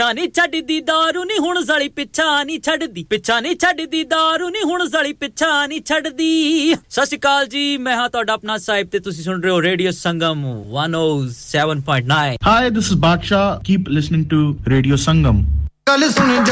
ਪਿੱਛਾ ਨਹੀਂ ਛੱਡਦੀ ਦਾਰੂ ਨਹੀਂ ਹੁਣ ਜ਼ਲੀ ਪਿੱਛਾ ਨਹੀਂ ਛੱਡਦੀ ਪਿੱਛਾ ਨਹੀਂ ਛੱਡਦੀ ਦਾਰੂ ਨਹੀਂ ਹੁਣ ਜ਼ਲੀ ਪਿੱਛਾ ਨਹੀਂ ਛੱਡਦੀ ਸਤਿ ਸ਼੍ਰੀ ਅਕਾਲ ਜੀ ਮੈਂ ਹਾਂ ਤੁਹਾਡਾ ਆਪਣਾ ਸਾਹਿਬ ਤੇ ਤੁਸੀਂ ਸੁਣ ਰਹੇ ਹੋ radio Sangam 107.9 hi this is Badshah keep listening to radio Sangam ਕੱਲ ਸੁਣ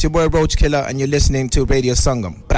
It's your boy Roach Killer, and you're listening to Radio Sangam.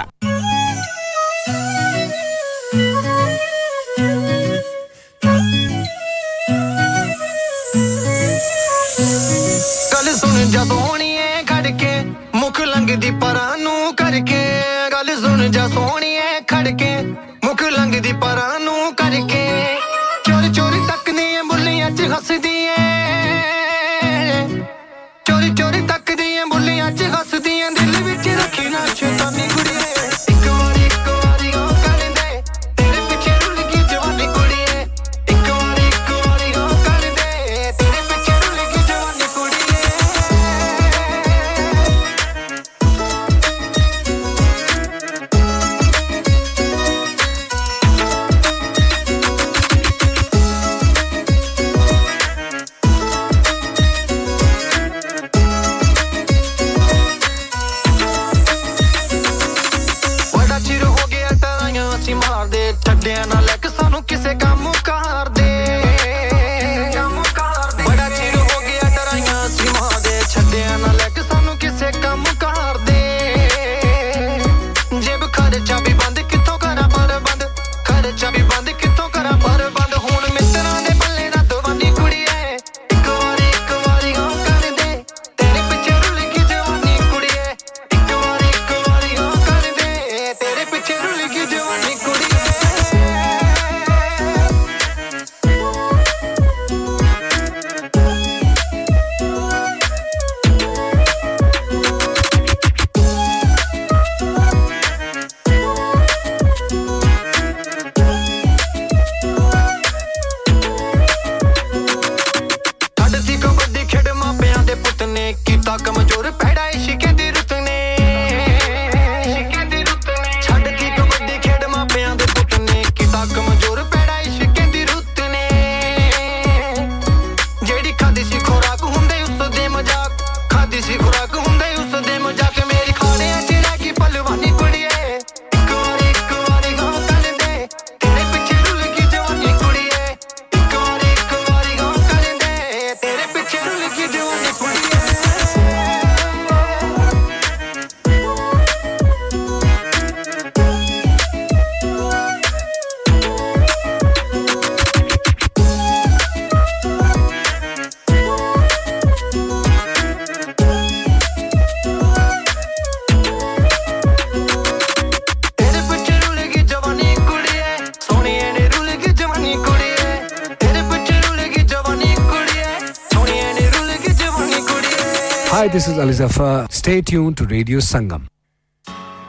Stay tuned to Radio Sangam.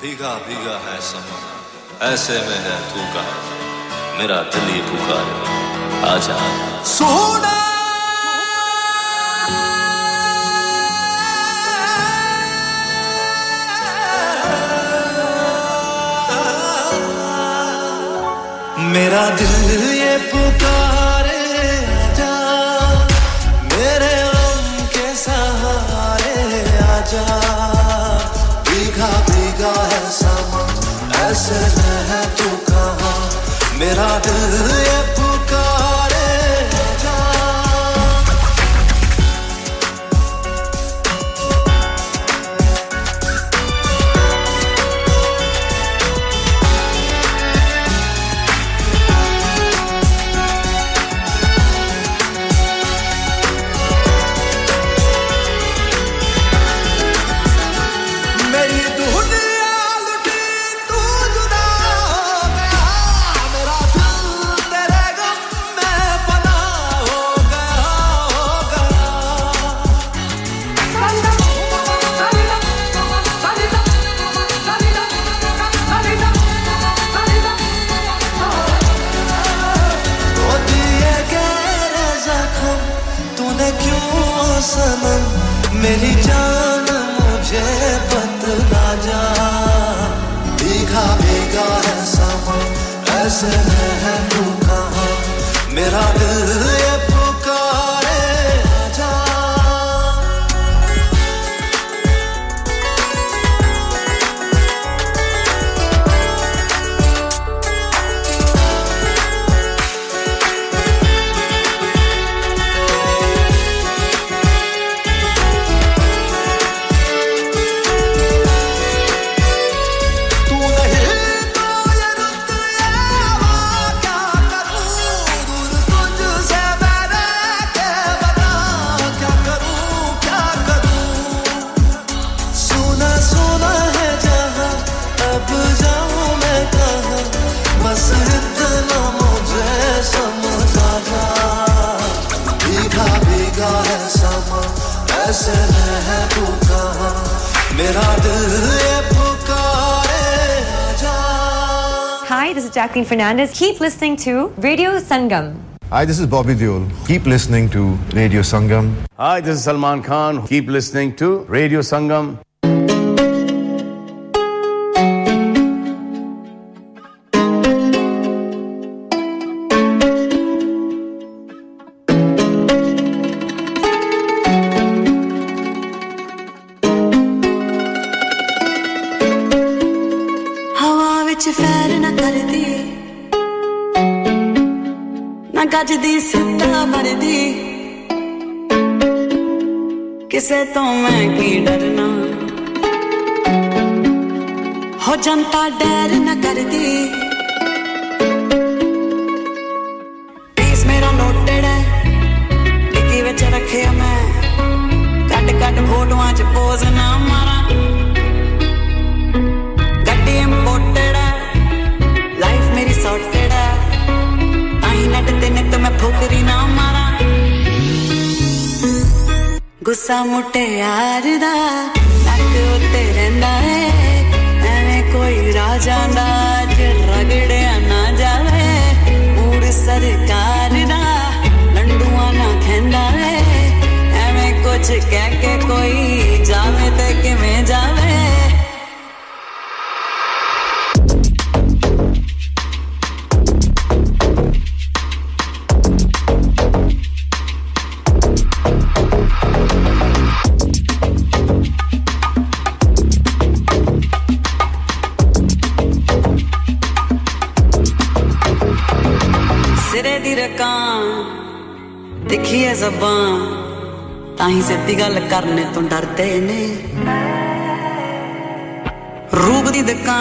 भीगा भीगा है समा। ऐसे में है तू का मेरा दिल ये पुकारे आजा। सोना मेरा दिल ये पुकारे आजा। मेरे गम के सहारे आजा। क्या है सामा ऐसे में है तू कहा? मेरा दिल ये Irene Fernandez. Keep listening to Radio Sangam. Hi, this is Bobby Deol. Keep listening to Radio Sangam. Hi, this is Salman Khan. Keep listening to Radio Sangam. I गल करने तो डरते ने रूप की दिखा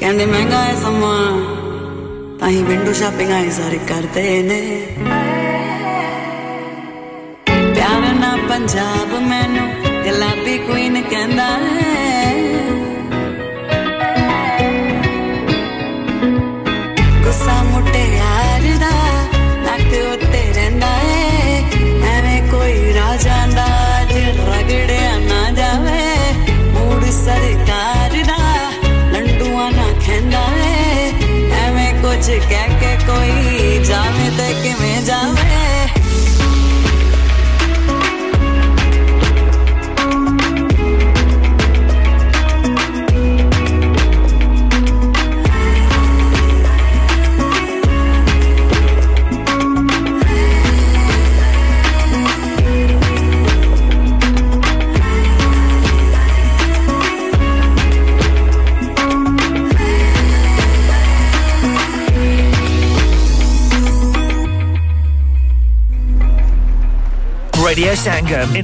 कहते महँगा है समान ताही विंडू शॉपिंग आए सारे करते ने प्यार ना पंजाब मैनू गुलाबी कोई न कहता है